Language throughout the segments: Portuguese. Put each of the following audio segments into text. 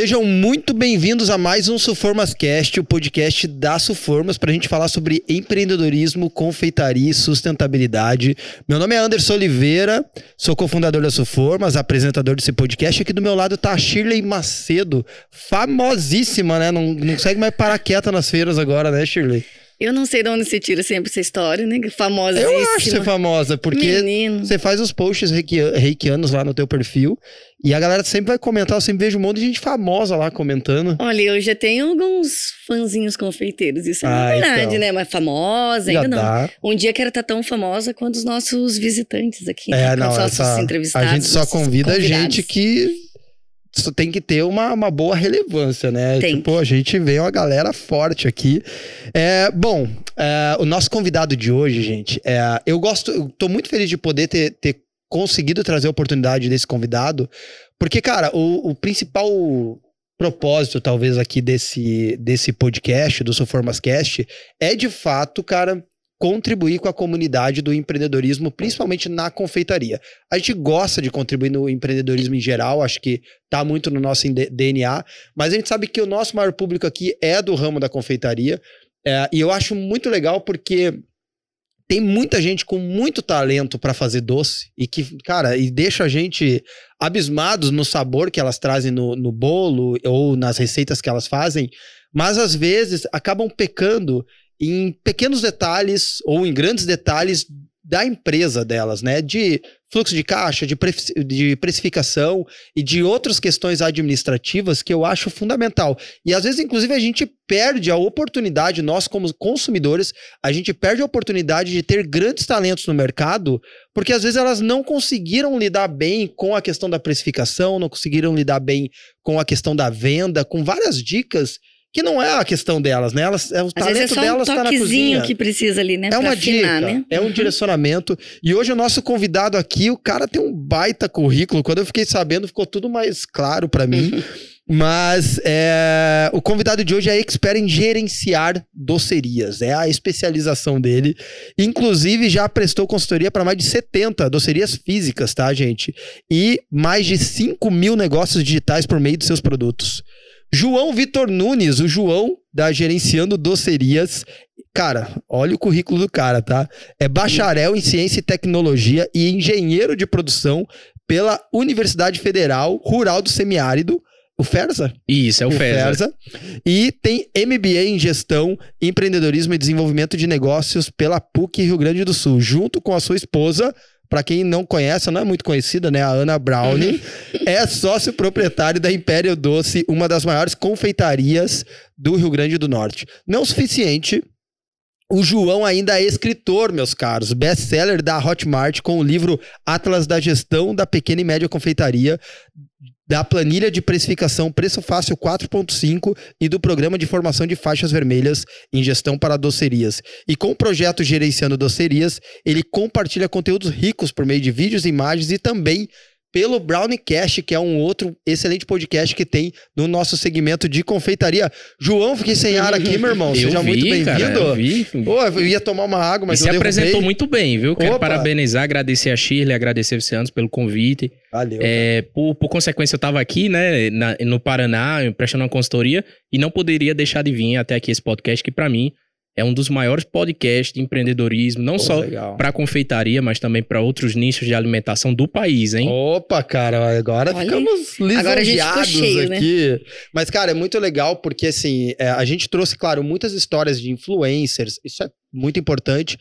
Sejam muito bem-vindos a mais um Suformas Cast, o podcast da Suformas, para a gente falar sobre empreendedorismo, confeitaria e sustentabilidade. Meu nome é Anderson Oliveira, sou cofundador da Suformas, apresentador desse podcast. Aqui do meu lado está a Shirley Macedo, famosíssima, né? Não, não consegue mais parar quieta nas feiras agora, né, Shirley? Eu não sei de onde você tira sempre essa história, né? Famosa. Eu acho ser famosa, porque Menino. você faz os posts reikianos lá no teu perfil e a galera sempre vai comentar, eu sempre vejo um monte de gente famosa lá comentando. Olha, eu já tenho alguns fãzinhos confeiteiros, isso é ah, verdade, então. né? Mas famosa ainda já não. Dá. Um dia quero estar tão famosa quanto os nossos visitantes aqui, é, né? não, os nossos essa, entrevistados. A gente só convida gente que isso tem que ter uma, uma boa relevância, né? Tem. Tipo, a gente vê uma galera forte aqui. É, bom, é, o nosso convidado de hoje, gente, é, eu gosto, eu tô muito feliz de poder ter, ter conseguido trazer a oportunidade desse convidado, porque, cara, o, o principal propósito, talvez, aqui desse, desse podcast, do Soformascast, é de fato, cara, contribuir com a comunidade do empreendedorismo, principalmente na confeitaria. A gente gosta de contribuir no empreendedorismo em geral, acho que está muito no nosso DNA, mas a gente sabe que o nosso maior público aqui é do ramo da confeitaria, é, e eu acho muito legal porque tem muita gente com muito talento para fazer doce e que, cara, e deixa a gente abismados no sabor que elas trazem no, no bolo ou nas receitas que elas fazem, mas às vezes acabam pecando em pequenos detalhes ou em grandes detalhes da empresa delas, né? De fluxo de caixa, de, pre de precificação e de outras questões administrativas que eu acho fundamental. E às vezes, inclusive, a gente perde a oportunidade, nós como consumidores, a gente perde a oportunidade de ter grandes talentos no mercado, porque às vezes elas não conseguiram lidar bem com a questão da precificação, não conseguiram lidar bem com a questão da venda, com várias dicas que não é a questão delas, né? Elas, é, o Às talento é só delas um tá na cozinha. que precisa ali, né? É uma afinar, dica, né? é um uhum. direcionamento. E hoje o nosso convidado aqui, o cara tem um baita currículo. Quando eu fiquei sabendo, ficou tudo mais claro para mim. Uhum. Mas é, o convidado de hoje é expert em gerenciar docerias. É a especialização dele. Inclusive, já prestou consultoria para mais de 70 docerias físicas, tá, gente? E mais de 5 mil negócios digitais por meio de seus produtos. João Vitor Nunes, o João da Gerenciando Docerias. Cara, olha o currículo do cara, tá? É bacharel em Ciência e Tecnologia e engenheiro de produção pela Universidade Federal Rural do Semiárido, o Ferza? Isso, é o, o Ferza. E tem MBA em Gestão, Empreendedorismo e Desenvolvimento de Negócios pela PUC Rio Grande do Sul, junto com a sua esposa, para quem não conhece, não é muito conhecida, né? A Ana Browning é sócio proprietário da Império Doce, uma das maiores confeitarias do Rio Grande do Norte. Não o suficiente, o João ainda é escritor, meus caros, best-seller da Hotmart com o livro Atlas da Gestão da Pequena e Média Confeitaria, da planilha de precificação Preço Fácil 4.5 e do programa de formação de faixas vermelhas em gestão para docerias. E com o projeto Gerenciando Docerias, ele compartilha conteúdos ricos por meio de vídeos, imagens e também pelo Brownicast, que é um outro excelente podcast que tem no nosso segmento de confeitaria. João, fiquei sem ar aqui, meu irmão. Seja vi, muito bem-vindo. Pô, eu ia tomar uma água, mas e eu se apresentou muito bem, viu? Quero Opa. parabenizar, agradecer a Shirley, agradecer você antes pelo convite. Valeu. É, por, por, consequência, eu estava aqui, né, na, no Paraná, prestando uma consultoria, e não poderia deixar de vir até aqui esse podcast, que para mim é um dos maiores podcasts de empreendedorismo, não Pô, só para confeitaria, mas também para outros nichos de alimentação do país, hein? Opa, cara, agora Olha, ficamos lisonjeados cheio, né? aqui. Né? Mas, cara, é muito legal porque, assim, é, a gente trouxe, claro, muitas histórias de influencers, isso é muito importante,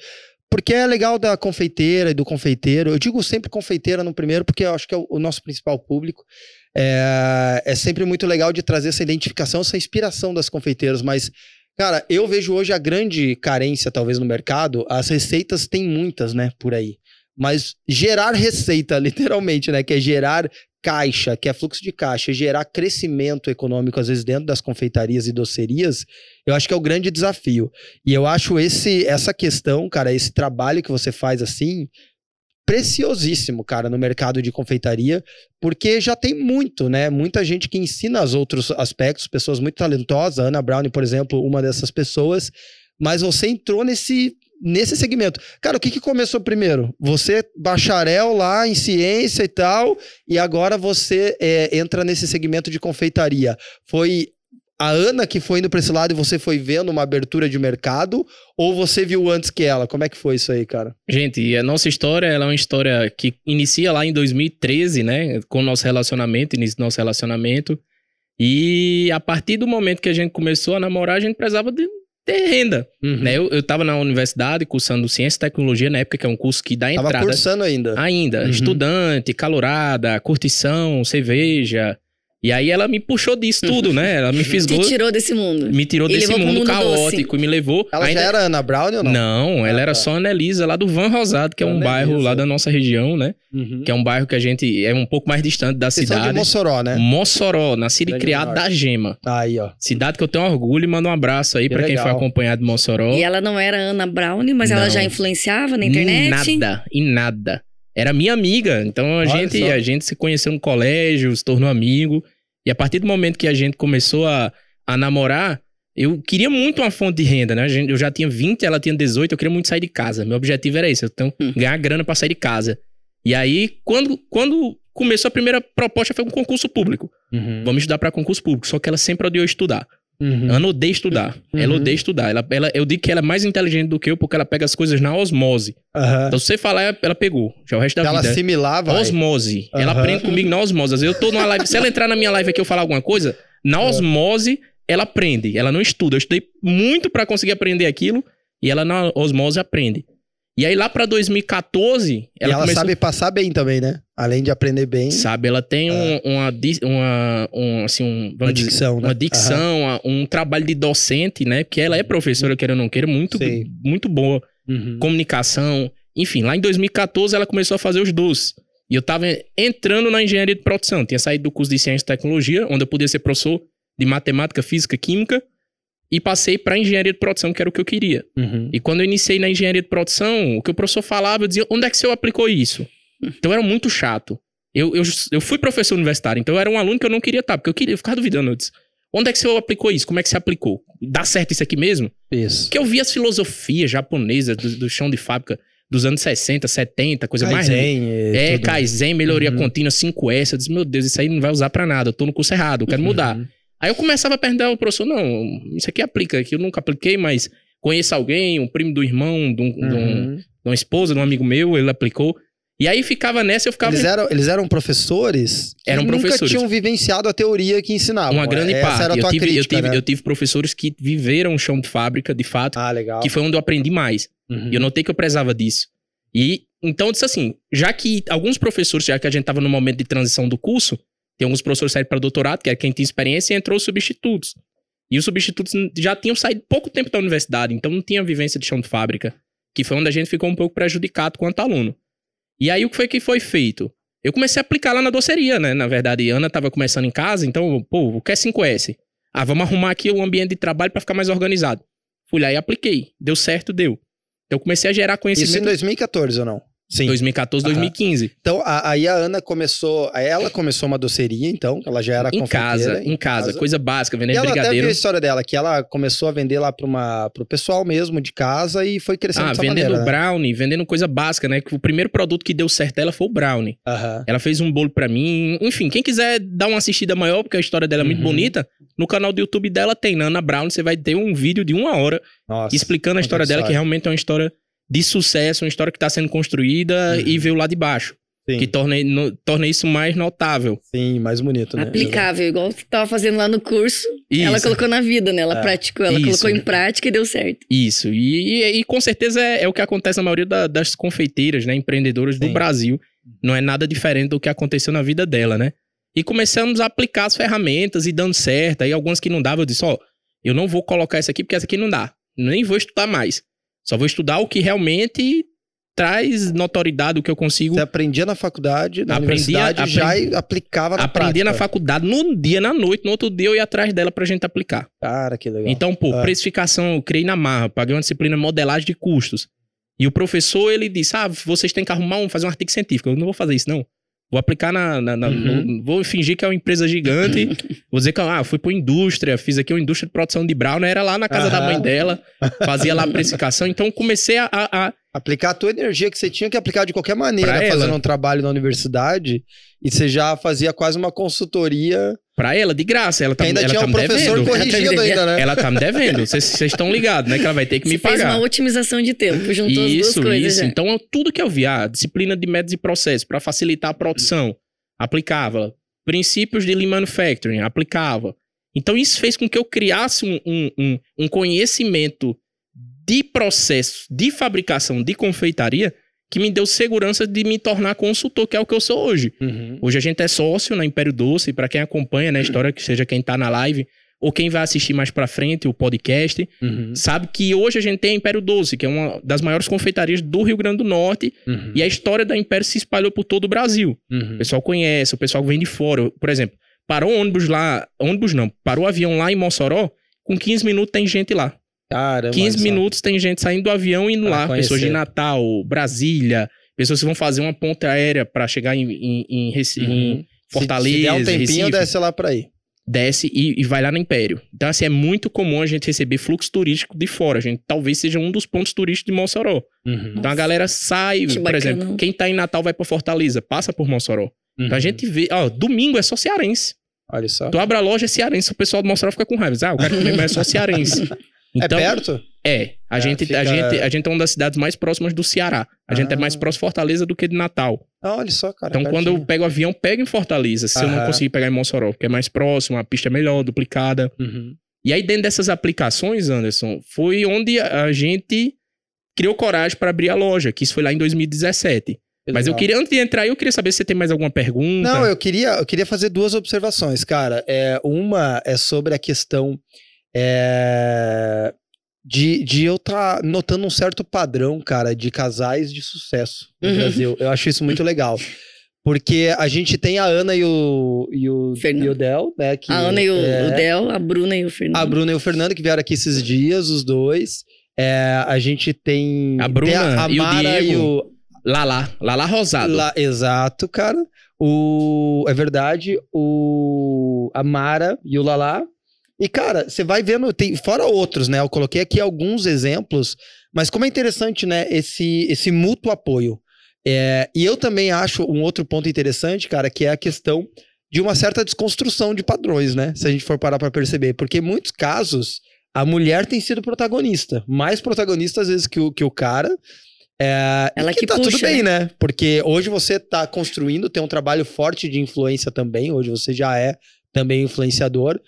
porque é legal da confeiteira e do confeiteiro. Eu digo sempre confeiteira no primeiro, porque eu acho que é o nosso principal público. É, é sempre muito legal de trazer essa identificação, essa inspiração das confeiteiras, mas Cara, eu vejo hoje a grande carência, talvez, no mercado. As receitas tem muitas, né, por aí. Mas gerar receita, literalmente, né? Que é gerar caixa, que é fluxo de caixa, gerar crescimento econômico, às vezes, dentro das confeitarias e docerias, eu acho que é o grande desafio. E eu acho esse, essa questão, cara, esse trabalho que você faz assim, preciosíssimo, cara, no mercado de confeitaria, porque já tem muito, né? Muita gente que ensina os outros aspectos, pessoas muito talentosas, Ana Brown, por exemplo, uma dessas pessoas, mas você entrou nesse nesse segmento. Cara, o que, que começou primeiro? Você, bacharel lá em ciência e tal, e agora você é, entra nesse segmento de confeitaria. Foi a Ana que foi indo para esse lado e você foi vendo uma abertura de mercado ou você viu antes que ela? Como é que foi isso aí, cara? Gente, a nossa história ela é uma história que inicia lá em 2013, né, com o nosso relacionamento, início do nosso relacionamento. E a partir do momento que a gente começou a namorar, a gente precisava de ter renda. Uhum. Né? Eu, eu tava na universidade cursando Ciência e Tecnologia na época, que é um curso que dá entrada. Tava cursando ainda. Ainda. Uhum. Estudante, calorada, curtição, cerveja. E aí ela me puxou disso tudo, né? Ela me fisgou. Te tirou desse mundo. Me tirou e desse mundo, mundo, caótico doce. e me levou. Ela ainda... já era Ana Brown ou não? Não, ela ah, era tá. só Ana Elisa, lá do Van Rosado, que é um bairro lá da nossa região, né? Uhum. Que é um bairro que a gente é um pouco mais distante da Vocês cidade. São de Mossoró, né? Mossoró, nascido e criado da Gema. Aí, ó. Cidade que eu tenho orgulho e mando um abraço aí para quem foi acompanhado de Mossoró. E ela não era Ana Brown, mas não. ela já influenciava na internet? Em nada, em nada. Era minha amiga. Então a gente, a gente se conheceu no colégio, se tornou amigo. E a partir do momento que a gente começou a, a namorar, eu queria muito uma fonte de renda, né? Eu já tinha 20, ela tinha 18, eu queria muito sair de casa. Meu objetivo era esse, então hum. ganhar grana para sair de casa. E aí, quando, quando começou a primeira proposta, foi um concurso público. Uhum. Vamos estudar para concurso público. Só que ela sempre odiou estudar. Uhum. Ana odeia estudar. Uhum. Ela odeia estudar. Ela, ela, eu digo que ela é mais inteligente do que eu porque ela pega as coisas na osmose. Uhum. Então, se você falar, ela pegou. Já o resto da ela vida. Ela assimilava. Osmose. Ela aprende comigo na osmose. Às vezes eu tô numa live. se ela entrar na minha live aqui e eu falar alguma coisa, na osmose, ela aprende. Ela não estuda. Eu estudei muito para conseguir aprender aquilo e ela na osmose aprende. E aí lá pra 2014. Ela, e ela começou... sabe passar bem também, né? Além de aprender bem. Sabe, ela tem um, é. uma, uma, um, assim, um, uma dicção, dizer, né? Uma dicção, uhum. um trabalho de docente, né? Porque ela é professora, queira ou não queira, muito, muito boa. Uhum. Comunicação. Enfim, lá em 2014 ela começou a fazer os doces. E eu tava entrando na engenharia de produção. Tinha saído do curso de ciência e tecnologia, onde eu podia ser professor de matemática, física, química e passei para engenharia de produção, que era o que eu queria. Uhum. E quando eu iniciei na engenharia de produção, o que o professor falava, eu dizia, onde é que você aplicou isso? Então era muito chato. Eu, eu, eu fui professor universitário, então eu era um aluno que eu não queria estar, porque eu queria eu ficava duvidando. Eu disse, onde é que você aplicou isso? Como é que você aplicou? Dá certo isso aqui mesmo? Isso. Porque eu vi as filosofias japonesas do, do chão de fábrica dos anos 60, 70, coisa Kaizen, mais. É, tudo. Kaizen, melhoria uhum. contínua, 5S. Eu disse, meu Deus, isso aí não vai usar para nada. Eu tô no curso errado, eu quero uhum. Aí eu começava a perguntar ao professor, não, isso aqui aplica, que eu nunca apliquei, mas conheço alguém, um primo do irmão, de, um, uhum. de, um, de uma esposa, de um amigo meu, ele aplicou. E aí ficava nessa, eu ficava. Eles eram, eles eram professores? Eram professores. Nunca tinham vivenciado a teoria que ensinavam. Uma grande Essa parte. Era a tua eu, tive, crítica, eu, tive, né? eu tive professores que viveram o chão de fábrica, de fato. Ah, legal. Que foi onde eu aprendi mais. Uhum. E eu notei que eu prezava disso. E então eu disse assim: já que alguns professores, já que a gente estava no momento de transição do curso, tem alguns professores saíram para doutorado, que é quem tem experiência, e entrou os substitutos. E os substitutos já tinham saído pouco tempo da universidade, então não tinha vivência de chão de fábrica, que foi onde a gente ficou um pouco prejudicado quanto aluno. E aí o que foi que foi feito? Eu comecei a aplicar lá na doceria, né? Na verdade, Ana estava começando em casa, então, pô, o que é 5S? Ah, vamos arrumar aqui o ambiente de trabalho para ficar mais organizado. Fui lá e apliquei. Deu certo, deu. Então eu comecei a gerar conhecimento. Isso em 2014 ou não? Sim. 2014, 2015. Então, a, aí a Ana começou. Ela começou uma doceria, então, ela já era em casa, em, em casa, casa, coisa básica, vendendo e ela brigadeiro. Até viu a história dela, que ela começou a vender lá para pro pessoal mesmo de casa e foi crescendo Ah, vendendo maneira, né? brownie, né? vendendo coisa básica, né? Que o primeiro produto que deu certo dela foi o brownie. Uhum. Ela fez um bolo para mim. Enfim, quem quiser dar uma assistida maior, porque a história dela é muito uhum. bonita, no canal do YouTube dela tem Nana Brown, você vai ter um vídeo de uma hora Nossa, explicando a história dela, que realmente é uma história de sucesso, uma história que está sendo construída uhum. e veio lá de baixo. Sim. Que torna, no, torna isso mais notável. Sim, mais bonito, né? Aplicável, igual você tava fazendo lá no curso. Isso. Ela colocou na vida, né? Ela é. praticou, ela isso. colocou em prática e deu certo. Isso. E, e, e com certeza é, é, o que acontece na maioria da, das confeiteiras, né? Empreendedoras Sim. do Brasil. Não é nada diferente do que aconteceu na vida dela, né? E começamos a aplicar as ferramentas e dando certo. Aí algumas que não davam, eu disse, ó, oh, eu não vou colocar essa aqui porque essa aqui não dá. Nem vou estudar mais. Só vou estudar o que realmente traz notoriedade, o que eu consigo. Você aprendia na faculdade, na aprendia, universidade, aprendi, já aplicava na Aprendia na faculdade, no dia, na noite, no outro dia eu ia atrás dela pra gente aplicar. Cara, que legal. Então, pô, ah. precificação, eu criei na marra, paguei uma disciplina modelagem de custos. E o professor, ele disse, ah, vocês têm que arrumar um, fazer um artigo científico. Eu não vou fazer isso, não. Vou aplicar na. na, na uhum. no, vou fingir que é uma empresa gigante. vou dizer que ah, fui para indústria, fiz aqui uma indústria de produção de brown, era lá na casa uhum. da mãe dela, fazia lá a precificação. Então comecei a, a, Aplicar a tua energia que você tinha que aplicar de qualquer maneira, fazendo um trabalho na universidade, e você já fazia quase uma consultoria. Pra ela, de graça. Ela tá, ainda ela tinha tá um professor devendo. corrigindo ainda, né? Ela tá me devendo. Vocês estão ligados, né? Que ela vai ter que você me pagar. fez uma otimização de tempo, juntou isso, as duas coisas. Isso, já. Então, tudo que eu vi, a disciplina de métodos e processos para facilitar a produção, aplicava. Princípios de Lean Manufacturing, aplicava. Então, isso fez com que eu criasse um, um, um, um conhecimento de processo de fabricação de confeitaria que me deu segurança de me tornar consultor, que é o que eu sou hoje. Uhum. Hoje a gente é sócio na Império Doce, para quem acompanha né, a história, que seja quem tá na live, ou quem vai assistir mais para frente o podcast, uhum. sabe que hoje a gente tem a Império Doce, que é uma das maiores confeitarias do Rio Grande do Norte, uhum. e a história da Império se espalhou por todo o Brasil. Uhum. O pessoal conhece, o pessoal vem de fora. Por exemplo, parou ônibus lá, ônibus não, parou o avião lá em Mossoró, com 15 minutos tem gente lá. Caramba, 15 minutos tem gente saindo do avião e indo lá. Conhecer. Pessoas de Natal, Brasília, pessoas que vão fazer uma ponta aérea para chegar em, em, em, uhum. em Fortaleza. Se, se der um tempinho, Recife, desce lá para ir. Desce e, e, vai lá no Império. Então, assim, é muito comum a gente receber fluxo turístico de fora. A gente talvez seja um dos pontos turísticos de Mossoró. Uhum. Então a galera sai, que por bacana. exemplo, quem tá em Natal vai para Fortaleza, passa por Mossoró. Uhum. Então a uhum. gente vê, ó, domingo é só cearense. Olha só. Tu abre a loja é cearense, o pessoal do Mossoró fica com raiva. Ah, o cara mesmo é só cearense. É então, é perto? É. A, é, gente, fica... a, gente, a gente é uma das cidades mais próximas do Ceará. A ah. gente é mais ah. próximo de Fortaleza do que de Natal. Ah, olha só, cara. Então, quando eu pego o avião, pego em Fortaleza. Se eu não conseguir pegar em Mossoró, porque é mais próximo, a pista é melhor, duplicada. Uhum. E aí, dentro dessas aplicações, Anderson, foi onde a gente criou coragem para abrir a loja, que isso foi lá em 2017. Mas eu queria, antes de entrar, eu queria saber se você tem mais alguma pergunta. Não, eu queria, eu queria fazer duas observações, cara. É, uma é sobre a questão é, de, de eu estar tá notando um certo padrão, cara, de casais de sucesso no uhum. Brasil. Eu acho isso muito legal. Porque a gente tem a Ana e o, e o, e o Del, né? Que a Ana e o, é, o Del, a Bruna e o Fernando. A Bruna e o Fernando, que vieram aqui esses dias, os dois. É, a gente tem. A Bruna tem a, a e Mara o Diego. E o, Lala, Lala Rosado. La, exato, cara. O, é verdade, o, a Mara e o Lala. E, cara, você vai vendo, tem, fora outros, né? Eu coloquei aqui alguns exemplos, mas como é interessante, né? Esse, esse mútuo apoio. É, e eu também acho um outro ponto interessante, cara, que é a questão de uma certa desconstrução de padrões, né? Se a gente for parar para perceber. Porque em muitos casos, a mulher tem sido protagonista. Mais protagonista, às vezes, que o, que o cara. É, Ela que, que tá puxa, tudo bem, né? né? Porque hoje você tá construindo, tem um trabalho forte de influência também. Hoje você já é também influenciador.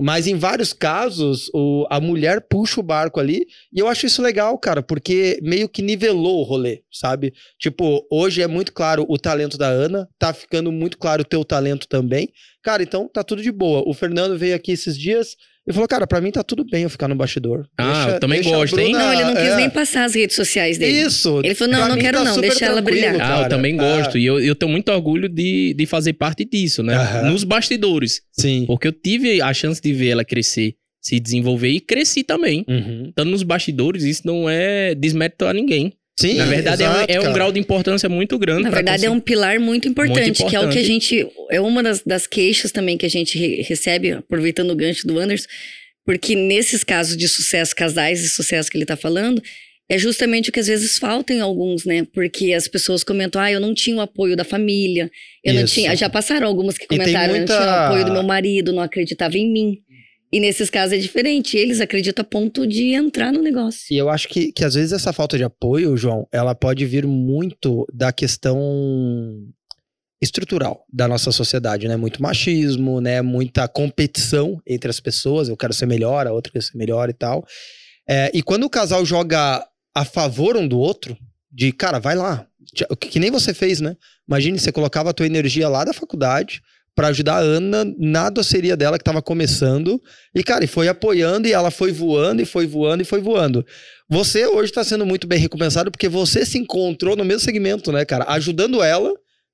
Mas em vários casos, o, a mulher puxa o barco ali. E eu acho isso legal, cara, porque meio que nivelou o rolê, sabe? Tipo, hoje é muito claro o talento da Ana, tá ficando muito claro o teu talento também. Cara, então tá tudo de boa. O Fernando veio aqui esses dias, ele falou, cara, pra mim tá tudo bem eu ficar no bastidor. Ah, deixa, eu também gosto, Bruna, hein? Não, ele não quis é... nem passar as redes sociais dele. Isso. Ele falou, não, não quero tá não, deixa ela brilhar. Cara. Ah, eu também gosto. E eu, eu tenho muito orgulho de, de fazer parte disso, né? Nos bastidores. Sim. Porque eu tive a chance de ver ela crescer, se desenvolver e cresci também. Uhum. Estando nos bastidores, isso não é desmérito a ninguém. Sim, Na verdade, exato, é, um, é um grau de importância muito grande. Na verdade, conseguir... é um pilar muito importante, muito importante, que é o que a gente. É uma das, das queixas também que a gente re recebe, aproveitando o gancho do Anderson, porque nesses casos de sucesso, casais de sucesso que ele está falando, é justamente o que às vezes falta em alguns, né? Porque as pessoas comentam, ah, eu não tinha o apoio da família, eu Isso. não tinha. Já passaram algumas que comentaram, muita... eu não tinha o apoio do meu marido, não acreditava em mim. E nesses casos é diferente, eles acreditam a ponto de entrar no negócio. E eu acho que, que às vezes essa falta de apoio, João, ela pode vir muito da questão estrutural da nossa sociedade, né? Muito machismo, né? Muita competição entre as pessoas. Eu quero ser melhor, a outra quer ser melhor e tal. É, e quando o casal joga a favor um do outro, de cara, vai lá, que nem você fez, né? Imagine você colocava a tua energia lá da faculdade para ajudar a Ana na doceria dela que estava começando e cara, e foi apoiando e ela foi voando e foi voando e foi voando. Você hoje está sendo muito bem recompensado porque você se encontrou no mesmo segmento, né, cara? Ajudando ela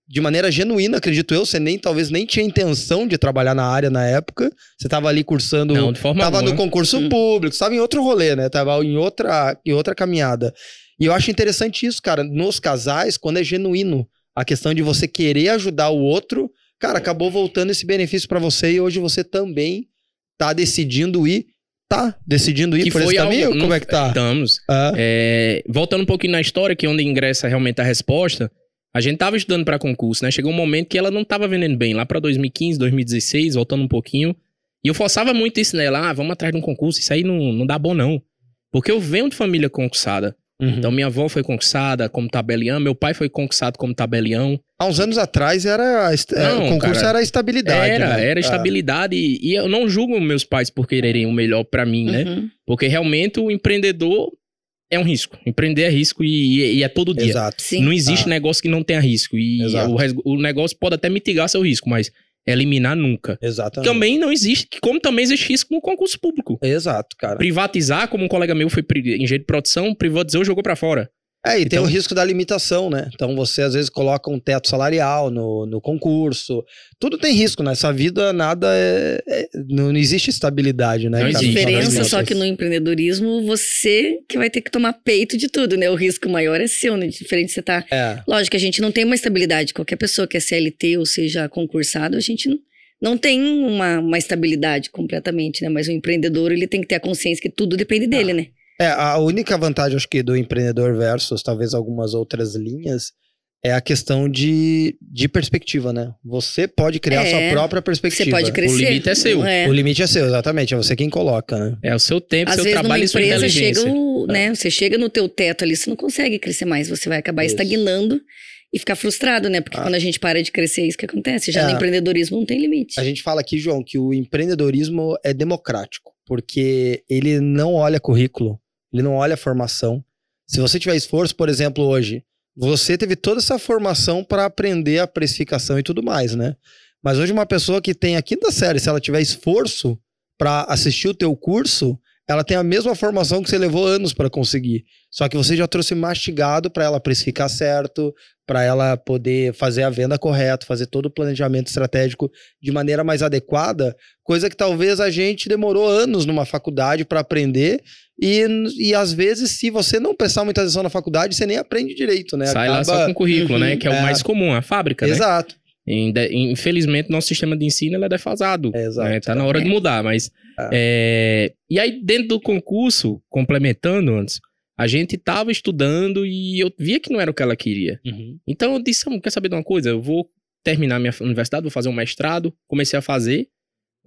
de maneira genuína, acredito eu, você nem talvez nem tinha intenção de trabalhar na área na época. Você estava ali cursando, Não, de forma tava no concurso hum. público, estava em outro rolê, né? Tava em outra em outra caminhada. E eu acho interessante isso, cara, nos casais, quando é genuíno a questão de você querer ajudar o outro, cara, acabou voltando esse benefício para você e hoje você também tá decidindo ir tá decidindo ir que por esse caminho? Como é que tá? Estamos. Ah. É, voltando um pouquinho na história, que é onde ingressa realmente a resposta, a gente tava estudando para concurso, né? Chegou um momento que ela não tava vendendo bem, lá para 2015, 2016, voltando um pouquinho. E eu forçava muito isso nela, ah, vamos atrás de um concurso, isso aí não, não dá bom não. Porque eu venho de família concursada. Uhum. Então, minha avó foi conquistada como tabelião, meu pai foi conquistado como tabelião. Há uns anos atrás era é, não, o concurso cara, era estabilidade. Era, né? era ah. estabilidade. Ah. E, eu não julgo meus pais por quererem o melhor para mim, né? uhum. né? Porque realmente o empreendedor é um risco. Empreender é risco e, e é todo dia. Exato. Sim. Não existe ah. negócio que não tenha risco. E o, o negócio pode até mitigar seu risco, mas eliminar nunca. Exatamente. Também não existe, como também existe risco no concurso público. Exato, cara. Privatizar, como um colega meu foi engenheiro de produção, privatizou e jogou para fora. É, e então, tem o risco da limitação, né? Então você às vezes coloca um teto salarial no, no concurso. Tudo tem risco, né? Essa vida nada é, é não existe estabilidade, né? Não existe. A diferença só que no empreendedorismo você que vai ter que tomar peito de tudo, né? O risco maior é seu, né? Diferente você tá. É. Lógico, a gente não tem uma estabilidade. Qualquer pessoa que é CLT ou seja concursado, a gente não, não tem uma, uma estabilidade completamente, né? Mas o empreendedor ele tem que ter a consciência que tudo depende dele, ah. né? É, a única vantagem, acho que, do empreendedor versus talvez algumas outras linhas é a questão de, de perspectiva, né? Você pode criar é, sua própria perspectiva. Você pode crescer. O limite é seu. É. O limite é seu, exatamente. É você quem coloca, né? É o seu tempo, Às seu vezes, trabalho e sua empresa inteligência. Chega o, né, você chega no teu teto ali, você não consegue crescer mais. Você vai acabar Isso. estagnando e ficar frustrado, né? Porque ah. quando a gente para de crescer, é isso que acontece. Já é. no empreendedorismo não tem limite. A gente fala aqui, João, que o empreendedorismo é democrático. Porque ele não olha currículo ele não olha a formação. Se você tiver esforço, por exemplo, hoje, você teve toda essa formação para aprender a precificação e tudo mais, né? Mas hoje uma pessoa que tem a quinta série, se ela tiver esforço para assistir o teu curso, ela tem a mesma formação que você levou anos para conseguir. Só que você já trouxe mastigado para ela precificar certo, para ela poder fazer a venda correta, fazer todo o planejamento estratégico de maneira mais adequada, coisa que talvez a gente demorou anos numa faculdade para aprender. E, e às vezes, se você não prestar muita atenção na faculdade, você nem aprende direito, né? Sai Acaba... lá só com currículo, né? Que é, é o mais comum, a fábrica, né? Exato. Infelizmente, nosso sistema de ensino é defasado. É, exato. Né? Tá na hora de mudar, mas. É. É... E aí, dentro do concurso, complementando antes, a gente tava estudando e eu via que não era o que ela queria. Uhum. Então eu disse: quer saber de uma coisa? Eu vou terminar minha universidade, vou fazer um mestrado. Comecei a fazer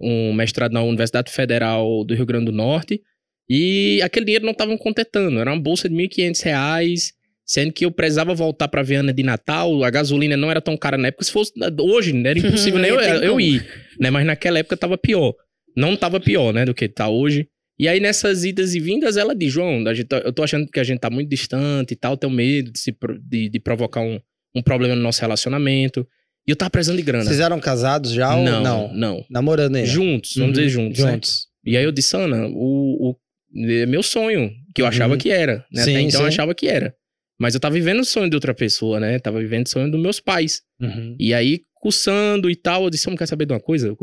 um mestrado na Universidade Federal do Rio Grande do Norte. E aquele dinheiro não estava contentando. Era uma bolsa de R$ 1.500 Sendo que eu precisava voltar para Viana de Natal, a gasolina não era tão cara na época. Se fosse hoje, era impossível nem eu, eu ir, né? Mas naquela época tava pior. Não tava pior, né, do que tá hoje. E aí nessas idas e vindas, ela diz, João, gente, tá, eu tô achando que a gente tá muito distante e tal, tenho medo de, se, de, de provocar um, um problema no nosso relacionamento. E eu tava precisando de grana. Vocês eram casados já ou não? Não, não. Namorando ainda? Juntos, vamos uhum, dizer juntos. Né? Juntos. Né? E aí eu disse, Ana, o, o é meu sonho, que eu achava uhum. que era. Né? Sim, Até então sim. eu achava que era. Mas eu tava vivendo o sonho de outra pessoa, né? Tava vivendo o sonho dos meus pais. Uhum. E aí, cursando e tal, eu disse, não quer saber de uma coisa? Eu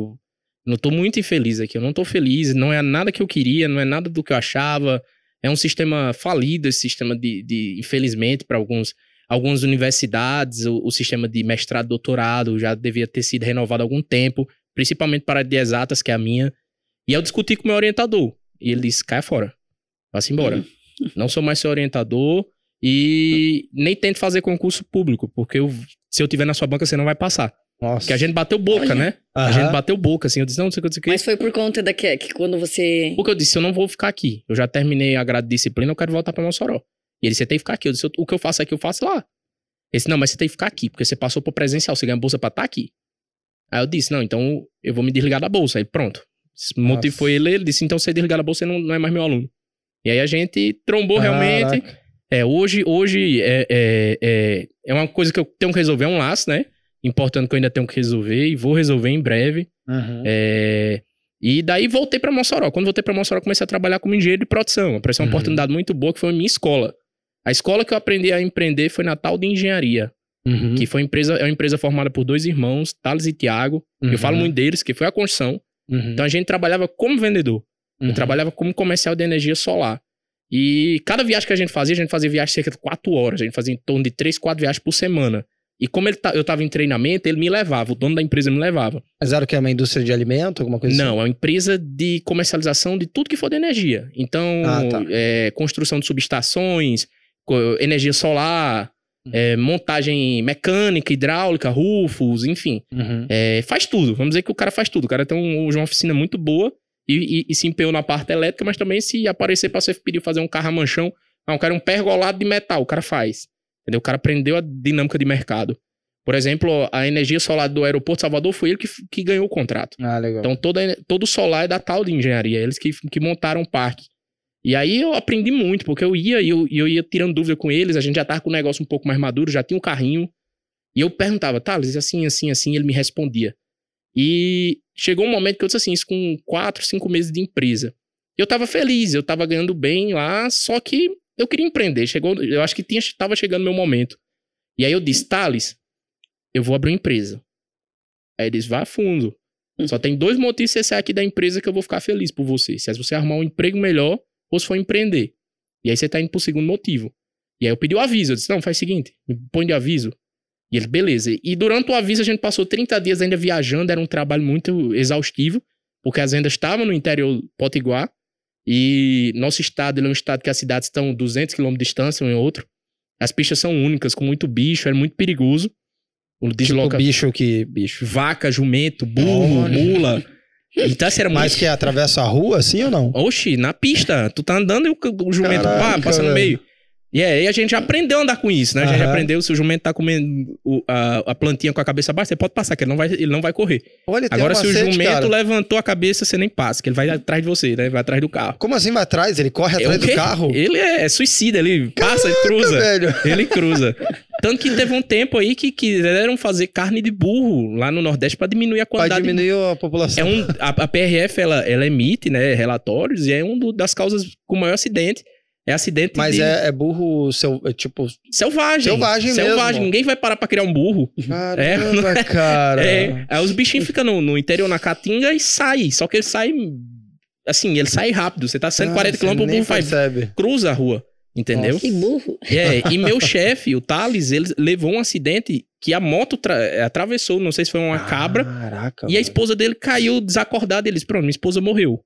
não tô muito infeliz aqui, eu não tô feliz, não é nada que eu queria, não é nada do que eu achava. É um sistema falido, esse sistema de, de infelizmente, para alguns algumas universidades, o, o, sistema de mestrado, doutorado já devia ter sido renovado há algum tempo, principalmente para a de exatas, que é a minha. E eu discuti com o meu orientador. E ele disse: cai fora, vá-se embora. Não sou mais seu orientador, e nem tente fazer concurso público, porque eu, se eu tiver na sua banca, você não vai passar. Nossa. Porque a gente bateu boca, Olha. né? Uhum. A gente bateu boca, assim. Eu disse, não, não sei o que, não sei o que. Mas foi por conta da que, que quando você. Porque eu disse, eu não vou ficar aqui. Eu já terminei a grade de disciplina, eu quero voltar pra Mossoró. E ele, você tem que ficar aqui. Eu disse, o que eu faço aqui, eu faço lá. Ele disse, não, mas você tem que ficar aqui, porque você passou por presencial, você ganha bolsa pra estar tá aqui. Aí eu disse, não, então eu vou me desligar da bolsa. Aí pronto. O motivo foi ele, ele disse, então você desligar da bolsa, você não, não é mais meu aluno. E aí a gente trombou Caraca. realmente. É, hoje, hoje é, é, é, é, uma coisa que eu tenho que resolver, é um laço, né? Importante que eu ainda tenho que resolver e vou resolver em breve. Uhum. É, e daí voltei para Mossoró. Quando voltei para Mossoró, comecei a trabalhar como engenheiro de produção. Apareceu uma uhum. oportunidade muito boa que foi a minha escola. A escola que eu aprendi a empreender foi Natal de Engenharia. Uhum. Que foi empresa, é uma empresa formada por dois irmãos, Thales e Tiago. Eu falo uhum. muito deles, que foi a construção. Uhum. Então a gente trabalhava como vendedor. Eu uhum. trabalhava como comercial de energia solar. E cada viagem que a gente fazia, a gente fazia viagem cerca de quatro horas. A gente fazia em torno de três, quatro viagens por semana. E como ele tá, eu tava em treinamento, ele me levava, o dono da empresa me levava. Mas era o que? É uma indústria de alimento, alguma coisa Não, assim? é uma empresa de comercialização de tudo que for de energia. Então, ah, tá. é, construção de subestações, energia solar, uhum. é, montagem mecânica, hidráulica, rufos, enfim. Uhum. É, faz tudo. Vamos dizer que o cara faz tudo. O cara tem um, uma oficina muito boa e, e, e, se empenhou na parte elétrica, mas também se aparecer para você pedir fazer um carro a manchão, não, eu quero um pergolado de metal, o cara faz. Entendeu? O cara aprendeu a dinâmica de mercado. Por exemplo, a energia solar do aeroporto de Salvador foi ele que, que ganhou o contrato. Ah, legal. Então toda, todo solar é da tal de engenharia, eles que, que montaram o parque. E aí eu aprendi muito, porque eu ia e eu, eu ia tirando dúvida com eles, a gente já tava com o negócio um pouco mais maduro, já tinha um carrinho. E eu perguntava, Thales, assim, assim, assim, ele me respondia. E chegou um momento que eu disse assim, isso com quatro, cinco meses de empresa. Eu tava feliz, eu tava ganhando bem lá, só que eu queria empreender. Chegou, eu acho que tinha, tava chegando meu momento. E aí eu disse, Thales, eu vou abrir uma empresa. Aí eles, vá a fundo. Hum. Só tem dois motivos você sair aqui da empresa que eu vou ficar feliz por você. Se você arrumar um emprego melhor ou se for empreender. E aí você tá indo pro segundo motivo. E aí eu pedi o aviso. Eu disse, não, faz o seguinte, me põe de aviso. E ele, beleza. E durante o aviso a gente passou 30 dias ainda viajando, era um trabalho muito exaustivo, porque as vendas estavam no interior potiguar. E nosso estado é um estado que as cidades estão 200 km de distância um em outro. As pistas são únicas, com muito bicho, era muito perigoso. O desloca... Tipo bicho que... Bicho. Vaca, jumento, burro, oh, mula. Então, assim, era Mas muito... que atravessa a rua, assim ou não? Oxi, na pista. Tu tá andando e o, jumento pá, passa no meio. E aí a gente aprendeu a andar com isso, né? A gente uhum. aprendeu, se o jumento tá comendo o, a, a, plantinha com a cabeça baixa, você pode passar, que ele não vai, ele não vai correr. Olha, Agora, se o jumento cara. levantou a cabeça, você nem passa, que ele vai atrás de você, né? Vai atrás do carro. Como assim vai atrás? Ele corre atrás do carro? Ele é, é suicida, ele passa e cruza. Velho. Ele cruza. Tanto que teve um tempo aí que quiseram fazer carne de burro lá no Nordeste para diminuir a quantidade. Pra diminuir a população. É um, a, a PRF, ela, ela emite, né, relatórios e é um do, das causas com maior acidente. É acidente Mas de... é, é, burro, seu, é tipo... Selvagem. Selvagem mesmo. Selvagem. Ninguém vai parar pra criar um burro. Caramba, é, cara. É, aí os bichinhos ficam no, no, interior, na caatinga, e saem. Só que eles saem... Assim, ele sai rápido. Você tá 140 ah, km, o burro faz... Cruza a rua. Entendeu? Nossa, que burro. É, e meu chefe, o Thales, ele levou um acidente que a moto atravessou, não sei se foi uma cabra. Caraca. E a esposa dele caiu desacordada. Ele disse: Pronto, minha esposa morreu.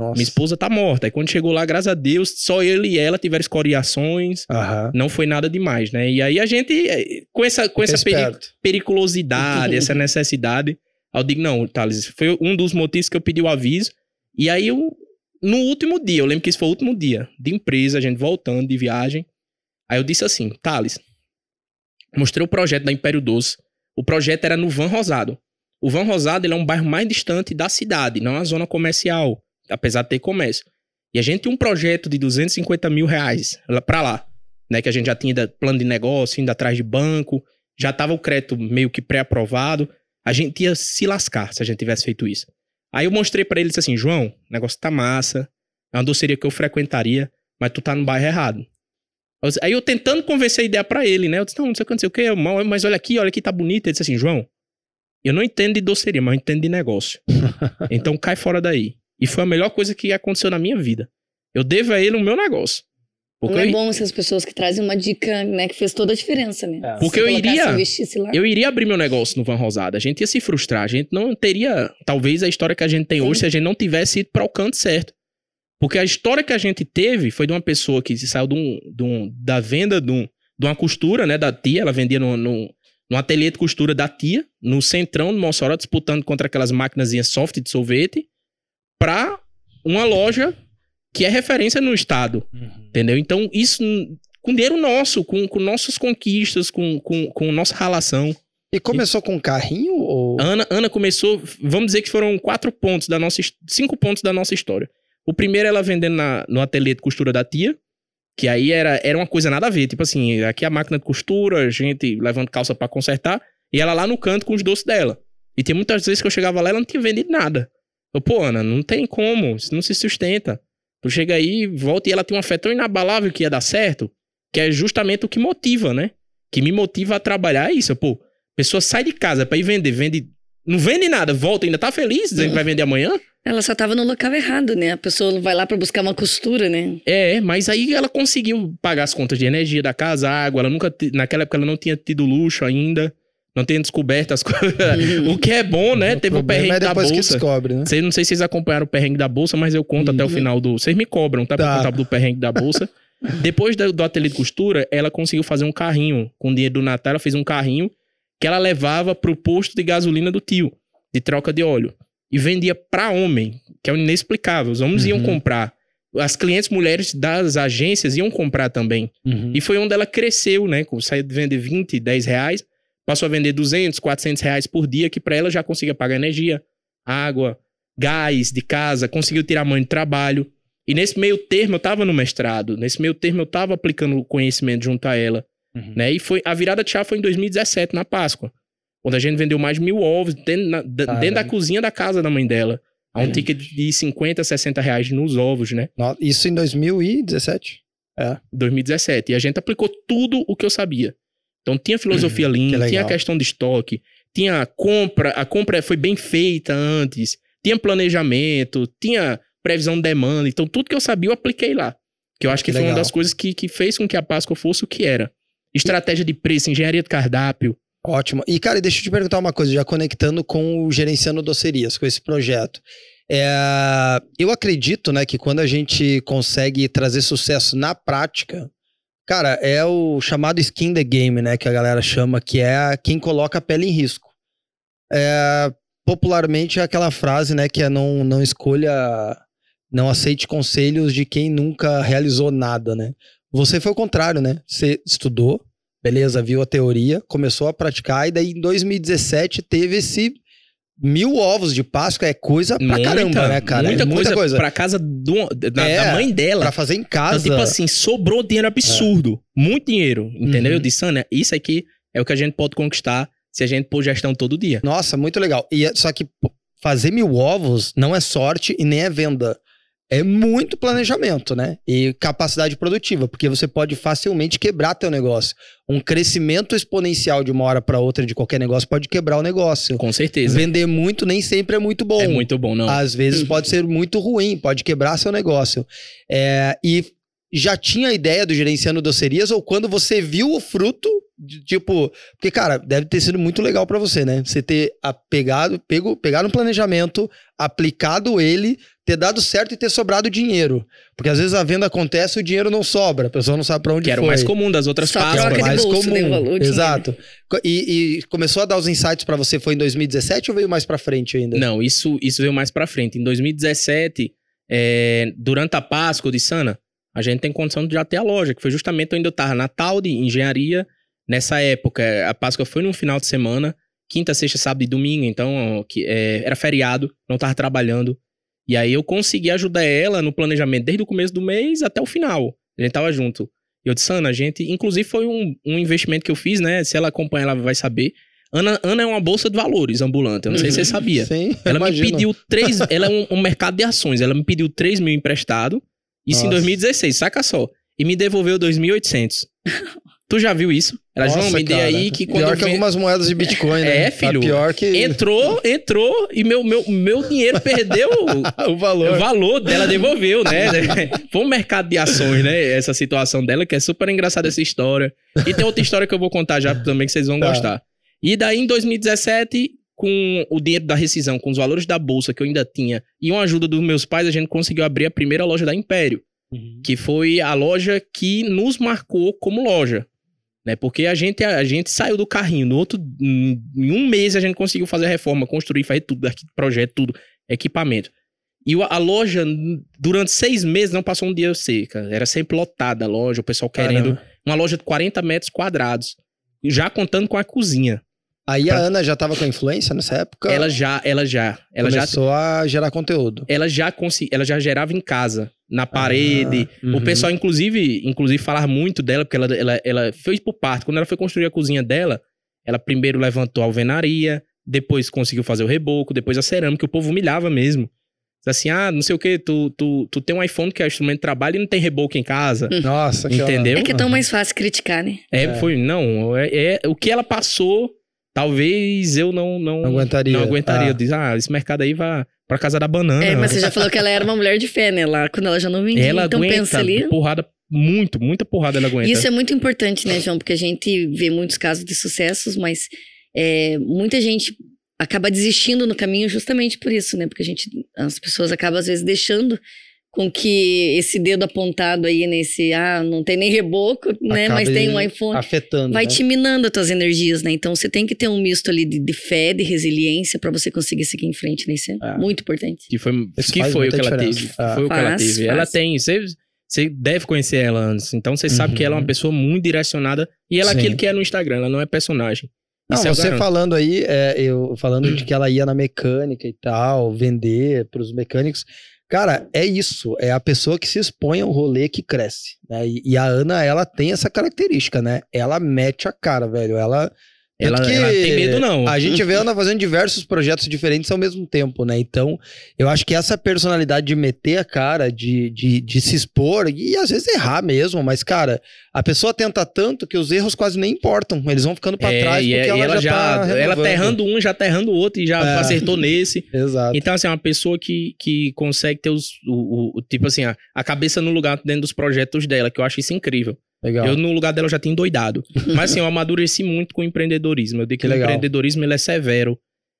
Nossa. Minha esposa tá morta. Aí quando chegou lá, graças a Deus, só ele e ela tiveram escoriações. Uhum. Não foi nada demais, né? E aí a gente, eh, com essa, com essa peri periculosidade, essa necessidade, eu digo, não, Thales, foi um dos motivos que eu pedi o aviso. E aí, eu, no último dia, eu lembro que isso foi o último dia de empresa, a gente voltando de viagem. Aí eu disse assim, Thales, mostrei o projeto da Império Doce. O projeto era no Van Rosado. O Van Rosado ele é um bairro mais distante da cidade, não é uma zona comercial apesar de ter comércio. E a gente tinha um projeto de 250 mil reais para lá, né? Que a gente já tinha plano de negócio, indo atrás de banco, já tava o crédito meio que pré-aprovado. A gente ia se lascar se a gente tivesse feito isso. Aí eu mostrei para ele e disse assim: João, o negócio tá massa, é uma doceria que eu frequentaria, mas tu tá no bairro errado. Aí eu tentando convencer a ideia para ele, né? Eu disse: não, não sei o que, não sei o que, mas olha aqui, olha aqui, tá bonito. Ele disse assim: João, eu não entendo de doceria, mas eu entendo de negócio. então cai fora daí. E foi a melhor coisa que aconteceu na minha vida. Eu devo a ele o meu negócio. Porque Não é bom essas pessoas que trazem uma dica, né, que fez toda a diferença, né? É. Porque eu iria, eu iria abrir meu negócio no Van Rosada, a gente ia se frustrar, a gente não teria, talvez a história que a gente tem Sim. hoje, se a gente não tivesse ido para o canto certo. Porque a história que a gente teve foi de uma pessoa que saiu de um, de um, da venda de, um, de uma costura, né, da tia, ela vendia no, no, no ateliê de costura da tia, no centrão do Mossoró, disputando contra aquelas máquinas soft de sorvete para uma loja que é referência no estado. Uhum. Entendeu? Então, isso com dinheiro nosso, com, com nossas conquistas, com, com, com nossa relação. E começou e... com carrinho? Ou... Ana, Ana começou, vamos dizer que foram quatro pontos da nossa, cinco pontos da nossa história. O primeiro ela vendendo na, no ateliê de costura da tia, que aí era, era uma coisa nada a ver. Tipo assim, aqui a máquina de costura, a gente levando calça para consertar, e ela lá no canto com os doces dela. E tinha muitas vezes que eu chegava lá e ela não tinha vendido nada. Eu, pô, Ana, não tem como, isso não se sustenta. Tu chega aí, volta e ela tem uma fé tão inabalável que ia dar certo, que é justamente o que motiva, né? Que me motiva a trabalhar é isso, pô. A pessoa sai de casa pra ir vender, vende. Não vende nada, volta, ainda tá feliz, dizendo que vai vender amanhã. Ela só tava no local errado, né? A pessoa vai lá para buscar uma costura, né? É, mas aí ela conseguiu pagar as contas de energia da casa, água. Ela nunca, naquela época, ela não tinha tido luxo ainda. Não tinha descoberto as coisas. o que é bom, né? O Teve o perrengue é da bolsa. Que descobre, né? Cês, não sei se vocês acompanharam o perrengue da bolsa, mas eu conto uhum. até o final do. Vocês me cobram, tá? Pra tá. contar do perrengue da bolsa. Depois do, do ateliê de costura, ela conseguiu fazer um carrinho. Com o dinheiro do Natal, ela fez um carrinho que ela levava pro posto de gasolina do tio, de troca de óleo. E vendia para homem, que é inexplicável. Os homens uhum. iam comprar. As clientes mulheres das agências iam comprar também. Uhum. E foi onde ela cresceu, né? Saiu de vender 20, 10 reais, passou a vender 200, 400 reais por dia, que para ela já conseguia pagar energia, água, gás de casa, conseguiu tirar a mãe de trabalho. E nesse meio termo eu estava no mestrado, nesse meio termo eu estava aplicando o conhecimento junto a ela. Uhum. Né? E foi, a virada de chave foi em 2017, na Páscoa. Quando a gente vendeu mais de mil ovos dentro, na, dentro da cozinha da casa da mãe dela. A um é. ticket de 50, 60 reais nos ovos, né? Isso em 2017? É. 2017. E a gente aplicou tudo o que eu sabia. Então tinha filosofia Lean, tinha a questão de estoque, tinha a compra, a compra foi bem feita antes, tinha planejamento, tinha previsão de demanda. Então tudo que eu sabia eu apliquei lá. Que eu acho que, que foi legal. uma das coisas que, que fez com que a Páscoa fosse o que era. Estratégia de preço, engenharia de cardápio. Ótimo. E, cara, deixa eu te perguntar uma coisa, já conectando com o Gerenciando Docerias, com esse projeto. É, eu acredito, né, que quando a gente consegue trazer sucesso na prática, cara, é o chamado skin the game, né, que a galera chama, que é quem coloca a pele em risco. É, popularmente é aquela frase, né, que é não, não escolha, não aceite conselhos de quem nunca realizou nada, né? Você foi o contrário, né? Você estudou, beleza, viu a teoria, começou a praticar, e daí em 2017 teve esse mil ovos de Páscoa é coisa pra muita, caramba, né, cara? Muita, é muita coisa, coisa pra casa do, da, é, da, mãe dela. Pra fazer em casa. Então, tipo assim, sobrou dinheiro absurdo. É. Muito dinheiro, entendeu? Uhum. Eu disse, Ana, isso aqui é o que a gente pode conquistar se a gente pôr gestão todo dia. Nossa, muito legal. E é, só que fazer mil ovos não é sorte e nem é venda é muito planejamento, né? E capacidade produtiva, porque você pode facilmente quebrar teu negócio. Um crescimento exponencial de uma hora para outra de qualquer negócio pode quebrar o negócio. Com certeza. Vender muito nem sempre é muito bom. É muito bom, não. Às vezes pode ser muito ruim, pode quebrar seu negócio. É, e já tinha a ideia do gerenciando docerias ou quando você viu o fruto, de, tipo, porque cara, deve ter sido muito legal para você, né? Você ter pegado, pego, pegar um planejamento, aplicado ele, ter dado certo e ter sobrado dinheiro. Porque às vezes a venda acontece e o dinheiro não sobra, a pessoa não sabe para onde que foi. Que era o mais comum das outras Páscoas. Mais bolso, comum. Valor, Exato. E, e, começou a dar os insights para você foi em 2017 ou veio mais para frente ainda? Não, isso isso veio mais para frente. Em 2017, é, durante a Páscoa de Sana, a gente tem condição de já ter a loja, que foi justamente onde eu estava, Natal de engenharia. Nessa época, a Páscoa foi num final de semana, quinta, sexta, sábado e domingo, então que, é, era feriado, não estava trabalhando. E aí eu consegui ajudar ela no planejamento desde o começo do mês até o final. A gente tava junto. E eu disse, Ana, a gente. Inclusive foi um, um investimento que eu fiz, né? Se ela acompanha, ela vai saber. Ana, Ana é uma bolsa de valores ambulante. Eu não sei se você uhum. sabia. Sim, ela imagino. me pediu três. ela é um, um mercado de ações. Ela me pediu 3 mil emprestado isso Nossa. em 2016, saca só. E me devolveu 2.800. Tu já viu isso? Ela Nossa, me cara. aí que quando. Pior que algumas moedas de Bitcoin, né? É, filho. Tá pior que. Entrou, entrou e meu, meu, meu dinheiro perdeu o valor. O valor dela devolveu, né? Foi um mercado de ações, né? Essa situação dela, que é super engraçada essa história. E tem outra história que eu vou contar já também que vocês vão tá. gostar. E daí, em 2017, com o dinheiro da rescisão, com os valores da bolsa que eu ainda tinha e uma ajuda dos meus pais, a gente conseguiu abrir a primeira loja da Império, uhum. que foi a loja que nos marcou como loja. Né? Porque a gente, a gente saiu do carrinho, no outro, em um mês a gente conseguiu fazer a reforma, construir, fazer tudo, projeto, tudo, equipamento. E a loja, durante seis meses, não passou um dia seca. Era sempre lotada a loja, o pessoal querendo. Caramba. Uma loja de 40 metros quadrados. Já contando com a cozinha. Aí pra... a Ana já tava com a influência nessa época? Ela já, ela já. Ela Começou já... a gerar conteúdo. Ela já, consegui... ela já gerava em casa, na parede. Ah, uhum. O pessoal, inclusive, inclusive, falar muito dela, porque ela, ela, ela fez por parte. Quando ela foi construir a cozinha dela, ela primeiro levantou a alvenaria, depois conseguiu fazer o reboco, depois a cerâmica, o povo humilhava mesmo. Assim, ah, não sei o que, tu, tu, tu tem um iPhone que é instrumento de trabalho e não tem reboco em casa. Nossa, entendeu? É que é tão mais fácil criticar, né? É, é. foi, não, é, é, o que ela passou talvez eu não não, não aguentaria. Não aguentaria. Ah. Diz, ah, esse mercado aí vai, pra casa da banana. É, mas você já falou que ela era uma mulher de fé, né? Lá, quando ela já não vendia. Ela então aguenta pensa ali. porrada muito, muita porrada ela aguenta. Isso é muito importante, né, João? Porque a gente vê muitos casos de sucessos, mas é, muita gente acaba desistindo no caminho justamente por isso, né? Porque a gente, as pessoas acabam às vezes deixando com que esse dedo apontado aí nesse, ah, não tem nem reboco, né? Mas tem um iPhone. Afetando. Vai né? te minando as tuas energias, né? Então você tem que ter um misto ali de, de fé, de resiliência para você conseguir seguir em frente, né? Isso é, é. muito importante. Que foi, que foi o que ela teve. É. Foi o que ela teve. Faz. Ela tem. Você, você deve conhecer ela antes. Então você sabe uhum. que ela é uma uhum. pessoa muito direcionada. E ela é aquilo que é no Instagram, ela não é personagem. Não, você falando aí, é, eu falando de que ela ia na mecânica e tal, vender para os mecânicos. Cara, é isso. É a pessoa que se expõe ao rolê que cresce. Né? E, e, a Ana, ela tem essa característica, né? Ela mete a cara, velho. Ela ela, ela tem medo, não. A gente vê ela fazendo diversos projetos diferentes ao mesmo tempo, né? Então, eu acho que essa personalidade de meter a cara, de, de, de se expor, e às vezes errar mesmo, mas, cara, a pessoa tenta tanto que os erros quase nem importam. Eles vão ficando para é, trás porque é, ela, ela, já, tá Ela tá errando um, já tá errando o outro e já é. acertou nesse. Exato. Então, assim, é uma pessoa que, que consegue ter os, o, o tipo assim, a, a cabeça no lugar dentro dos projetos dela, que eu acho isso incrível. Legal. Eu, no lugar dela, já tinha doidado. Mas assim, eu amadureci muito com o empreendedorismo. Eu digo que, que o empreendedorismo ele é severo.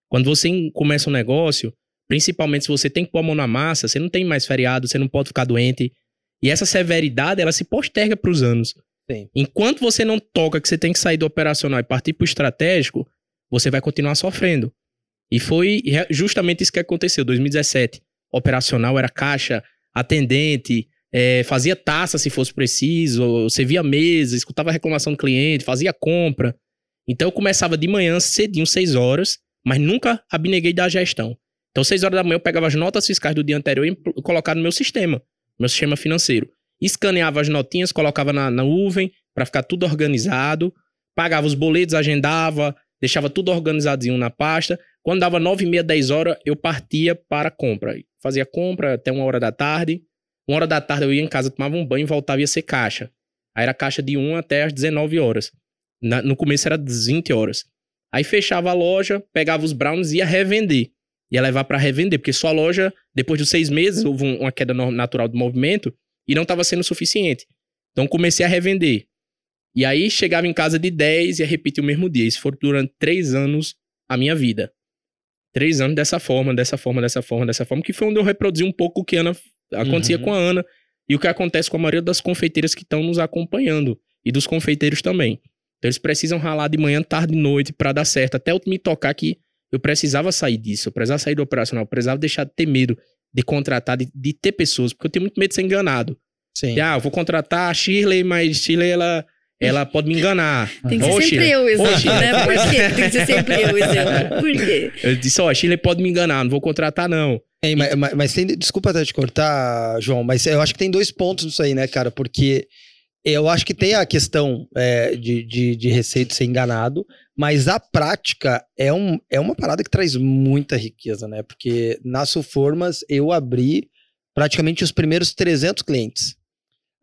Quando você começa um negócio, principalmente se você tem que pôr a mão na massa, você não tem mais feriado, você não pode ficar doente. E essa severidade, ela se posterga para os anos. Sim. Enquanto você não toca que você tem que sair do operacional e partir para o estratégico, você vai continuar sofrendo. E foi justamente isso que aconteceu. 2017, operacional era caixa, atendente, é, fazia taça se fosse preciso, servia mesa, escutava reclamação do cliente, fazia compra. Então eu começava de manhã cedinho, 6 horas, mas nunca abneguei da gestão. Então, 6 horas da manhã eu pegava as notas fiscais do dia anterior e colocava no meu sistema, meu sistema financeiro. Escaneava as notinhas, colocava na, na nuvem para ficar tudo organizado, pagava os boletos, agendava, deixava tudo organizadinho na pasta. Quando dava 9 e meia, 10 horas, eu partia para a compra. Fazia compra até uma hora da tarde, uma hora da tarde eu ia em casa, tomava um banho e voltava ia ser caixa. Aí era caixa de 1 até as 19 horas. Na, no começo era 20 horas. Aí fechava a loja, pegava os brownies e ia revender. Ia levar para revender, porque sua loja, depois de seis meses, houve uma queda natural do movimento e não estava sendo suficiente. Então comecei a revender. E aí chegava em casa de 10 e ia repetir o mesmo dia. Isso foi durante três anos a minha vida. Três anos dessa forma, dessa forma, dessa forma, dessa forma, que foi onde eu reproduzi um pouco o que a Ana Acontecia uhum. com a Ana. E o que acontece com a maioria das confeiteiras que estão nos acompanhando. E dos confeiteiros também. Então eles precisam ralar de manhã, tarde e noite para dar certo. Até eu me tocar que eu precisava sair disso. Eu precisava sair do operacional. Eu precisava deixar de ter medo de contratar, de, de ter pessoas. Porque eu tenho muito medo de ser enganado. Sim. ah, eu vou contratar a Shirley, mas Shirley, ela ela pode me enganar. Tem que ser sempre Shirley. eu exemplo, né? Por quê? Tem que ser sempre eu exemplo. Por quê? Eu disse, ó, oh, a Shirley pode me enganar, não vou contratar, não. Ei, mas, mas, mas tem, desculpa até te cortar, João, mas eu acho que tem dois pontos nisso aí, né, cara? Porque eu acho que tem a questão é, de, de, de receita ser enganado, mas a prática é, um, é uma parada que traz muita riqueza, né? Porque na Suformas eu abri praticamente os primeiros 300 clientes.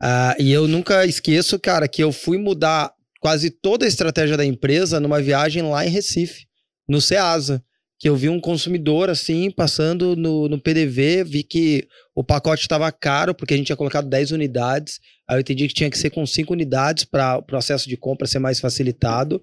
Uh, e eu nunca esqueço, cara, que eu fui mudar quase toda a estratégia da empresa numa viagem lá em Recife, no Ceasa que eu vi um consumidor assim, passando no, no PDV, vi que o pacote estava caro, porque a gente tinha colocado 10 unidades, aí eu entendi que tinha que ser com 5 unidades para o processo de compra ser mais facilitado.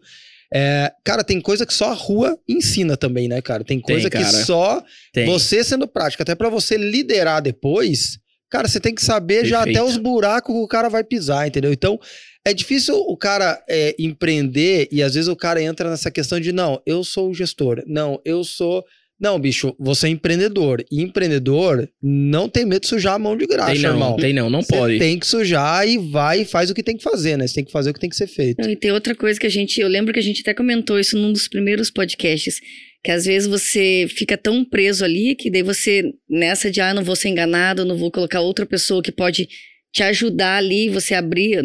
É, cara, tem coisa que só a rua ensina também, né, cara? Tem coisa tem, que só tem. você sendo prático, até para você liderar depois, cara, você tem que saber Perfeito. já até os buracos que o cara vai pisar, entendeu? Então, é difícil o cara é, empreender e às vezes o cara entra nessa questão de não, eu sou o gestor, não, eu sou. Não, bicho, você é empreendedor. E empreendedor não tem medo de sujar a mão de graxa, tem não, irmão. Tem não, não você pode. Tem que sujar e vai e faz o que tem que fazer, né? Você tem que fazer o que tem que ser feito. E tem outra coisa que a gente. Eu lembro que a gente até comentou isso num dos primeiros podcasts. Que às vezes você fica tão preso ali que daí você, nessa de, ah, não vou ser enganado, não vou colocar outra pessoa que pode te ajudar ali, você abrir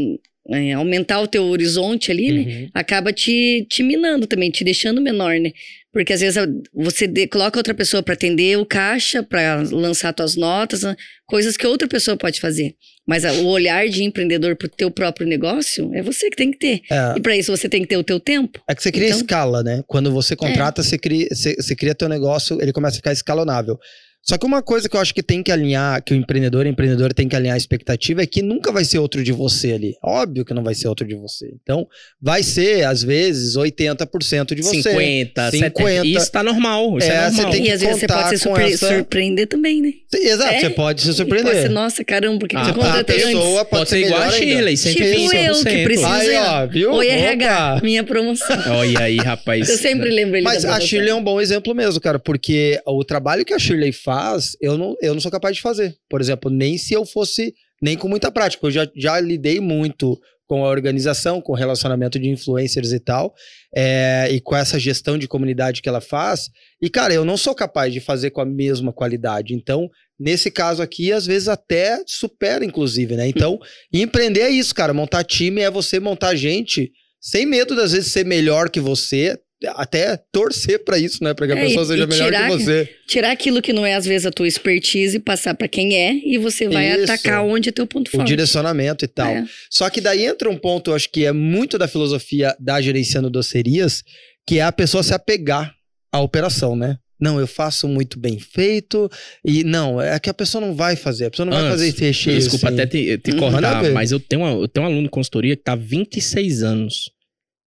é, aumentar o teu horizonte ali, né, uhum. né? Acaba te, te minando também, te deixando menor, né? Porque às vezes você de, coloca outra pessoa para atender o caixa, para lançar tuas notas, né? coisas que outra pessoa pode fazer. Mas o olhar de empreendedor pro teu próprio negócio é você que tem que ter. É. E para isso você tem que ter o teu tempo. É que você cria então, escala, né? Quando você contrata, é. você, cria, você, você cria teu negócio, ele começa a ficar escalonável. Só que uma coisa que eu acho que tem que alinhar, que o empreendedor e empreendedor tem que alinhar a expectativa é que nunca vai ser outro de você ali. Óbvio que não vai ser outro de você. Então, vai ser, às vezes, 80% de você. 50, 50. 70. Isso tá normal. Isso é, é normal. e às vezes você pode se surpre essa... surpreender também, né? Exato, é. você pode se surpreender. Pode ser, nossa, caramba, porque ah, você conta a pessoa pode, pode ser igual a Shirley, 120%. Tipo eu, que preciso. Aí, ó, viu? Oi, RH, minha promoção. Olha aí, rapaz. Eu sempre lembro ele Mas a Shirley é um bom exemplo mesmo, cara, porque o trabalho que a Shirley faz, eu não eu não sou capaz de fazer. Por exemplo, nem se eu fosse, nem com muita prática. Eu já, já lidei muito com a organização, com o relacionamento de influencers e tal, é, e com essa gestão de comunidade que ela faz. E, cara, eu não sou capaz de fazer com a mesma qualidade. Então, nesse caso aqui, às vezes até supera, inclusive, né? Então, empreender é isso, cara. Montar time é você montar gente sem medo das vezes ser melhor que você, até torcer para isso, né? Para que a é, pessoa seja melhor tirar, que você. Tirar aquilo que não é, às vezes, a tua expertise e passar para quem é, e você vai isso. atacar onde é teu ponto forte. O direcionamento e tal. É. Só que daí entra um ponto, eu acho que é muito da filosofia da gerenciando docerias, que é a pessoa se apegar à operação, né? Não, eu faço muito bem feito. E não, é que a pessoa não vai fazer. A pessoa não vai fazer esse recheio. Desculpa assim. até te, te uhum. cortar, mas eu tenho, uma, eu tenho um aluno de consultoria que tá há 26 anos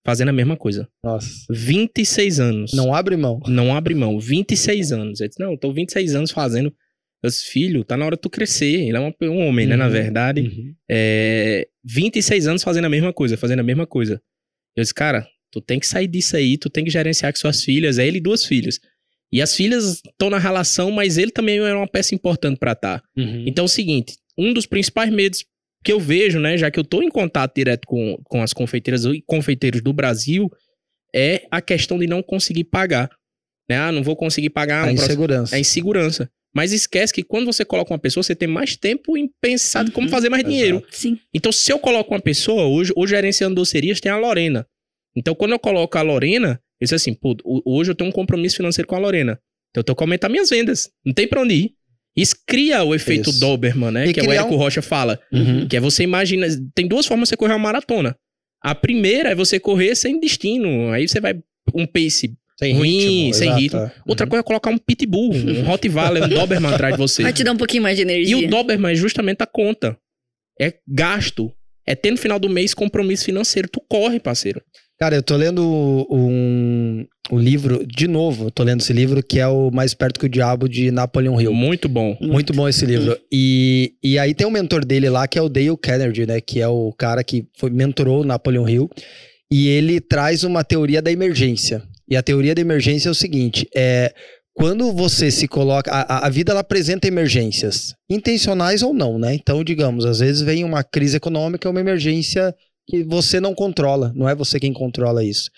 fazendo a mesma coisa. Nossa. 26 anos. Não abre mão. Não abre mão. 26 anos. Ele disse, não, eu tô 26 anos fazendo. Meus filhos, tá na hora de tu crescer. Ele é um, um homem, uhum. né, na uhum. verdade. Uhum. É, 26 anos fazendo a mesma coisa, fazendo a mesma coisa. Eu disse, cara, tu tem que sair disso aí, tu tem que gerenciar com suas filhas. É ele e duas filhas. E as filhas estão na relação, mas ele também era uma peça importante para estar. Tá. Uhum. Então é o seguinte, um dos principais medos que eu vejo, né, já que eu estou em contato direto com, com as confeiteiras e confeiteiros do Brasil, é a questão de não conseguir pagar. Né? Ah, não vou conseguir pagar. A um insegurança. É insegurança. Mas esquece que quando você coloca uma pessoa, você tem mais tempo em pensar uhum. como fazer mais dinheiro. Sim. Então, se eu coloco uma pessoa, hoje, o gerenciando docerias tem a Lorena. Então, quando eu coloco a Lorena, eu disse assim, pô, hoje eu tenho um compromisso financeiro com a Lorena. Então, eu tenho que aumentar minhas vendas. Não tem pra onde ir. Isso cria o efeito Isso. Doberman, né? E que é o Érico um... Rocha fala. Uhum. Que é você imagina. Tem duas formas de você correr uma maratona. A primeira é você correr sem destino. Aí você vai um pace sem ruim, ritmo, sem exato. ritmo. É. Outra uhum. coisa é colocar um pitbull, um Rottweiler, um Doberman atrás de você. Vai te dar um pouquinho mais de energia. E o Doberman é justamente a conta. É gasto. É ter no final do mês compromisso financeiro. Tu corre, parceiro. Cara, eu tô lendo um, um livro, de novo, tô lendo esse livro, que é o Mais Perto que o Diabo, de Napoleon Hill. Muito bom. Muito bom esse livro. E, e aí tem um mentor dele lá, que é o Dale Carnegie, né? Que é o cara que foi, mentorou o Napoleon Hill. E ele traz uma teoria da emergência. E a teoria da emergência é o seguinte: é quando você se coloca. A, a vida ela apresenta emergências, intencionais ou não, né? Então, digamos, às vezes vem uma crise econômica, uma emergência que você não controla, não é você quem controla isso.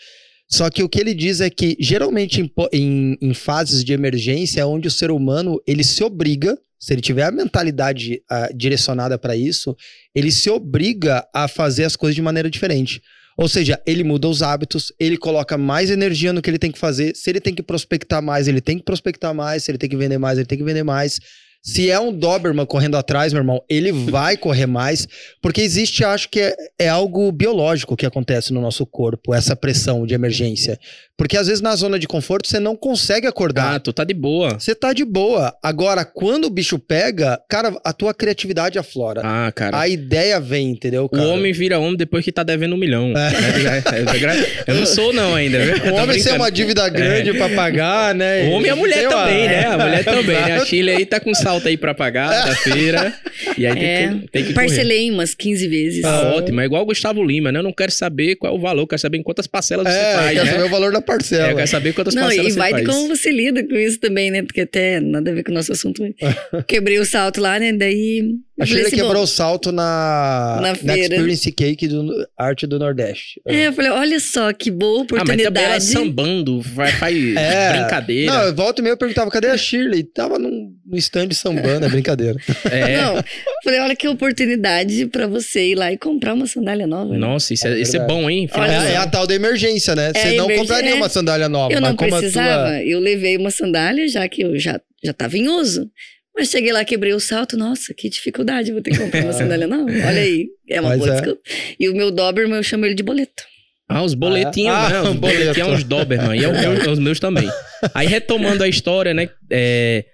Só que o que ele diz é que geralmente em, em, em fases de emergência é onde o ser humano ele se obriga, se ele tiver a mentalidade direcionada para isso, ele se obriga a fazer as coisas de maneira diferente. Ou seja, ele muda os hábitos, ele coloca mais energia no que ele tem que fazer. Se ele tem que prospectar mais, ele tem que prospectar mais. Se ele tem que vender mais, ele tem que vender mais. Se é um Doberman correndo atrás, meu irmão, ele vai correr mais, porque existe, acho que é, é, algo biológico que acontece no nosso corpo, essa pressão de emergência. Porque às vezes na zona de conforto você não consegue acordar. Ah, tu tá de boa. Você tá de boa. Agora, quando o bicho pega, cara, a tua criatividade aflora. Ah, cara. A ideia vem, entendeu? Cara? O homem vira homem depois que tá devendo um milhão. É. Eu não sou, não, ainda. O homem tem uma dívida grande é. pra pagar, né? O homem e a mulher também, né? A mulher também, né? A Chile aí tá com salto aí pra pagar da feira. E aí é. tem que, tem que Parcelei correr. umas 15 vezes. Ah, ótimo. É igual o Gustavo Lima, né? Eu não quero saber qual é o valor, quero saber em quantas parcelas é, você faz. Quero né? saber o valor da parcela. É, eu quero saber quantas não, parcelas você faz. E vai de como você lida com isso também, né? Porque até nada a ver com o nosso assunto. Quebrei o salto lá, né? Daí. A Sheila assim, quebrou o salto na, na, na Experience Cake do Arte do Nordeste. É, eu falei, olha só que boa oportunidade. Ah, mas ela sambando, vai, faz é. brincadeira. Não, volta e meia eu perguntava, cadê a Shirley? Tava num, no stand sambando, é brincadeira. É. Não, falei, olha que oportunidade pra você ir lá e comprar uma sandália nova. Né? Nossa, isso é, é, isso é bom, hein? Olha, é, é, a tal da emergência, né? É você não compraria é. uma sandália nova. Eu não precisava, tua... eu levei uma sandália, já que eu já, já tava em uso. Mas cheguei lá, quebrei o salto, nossa, que dificuldade, vou ter que comprar uma sandália nova. Olha aí, é uma Mas boa é. desculpa. E o meu Doberman, eu chamo ele de boleto. Ah, os boletinhos, ah, né? Os boletinhos é uns Doberman, e é, é, os meus também. Aí, retomando a história, né? É,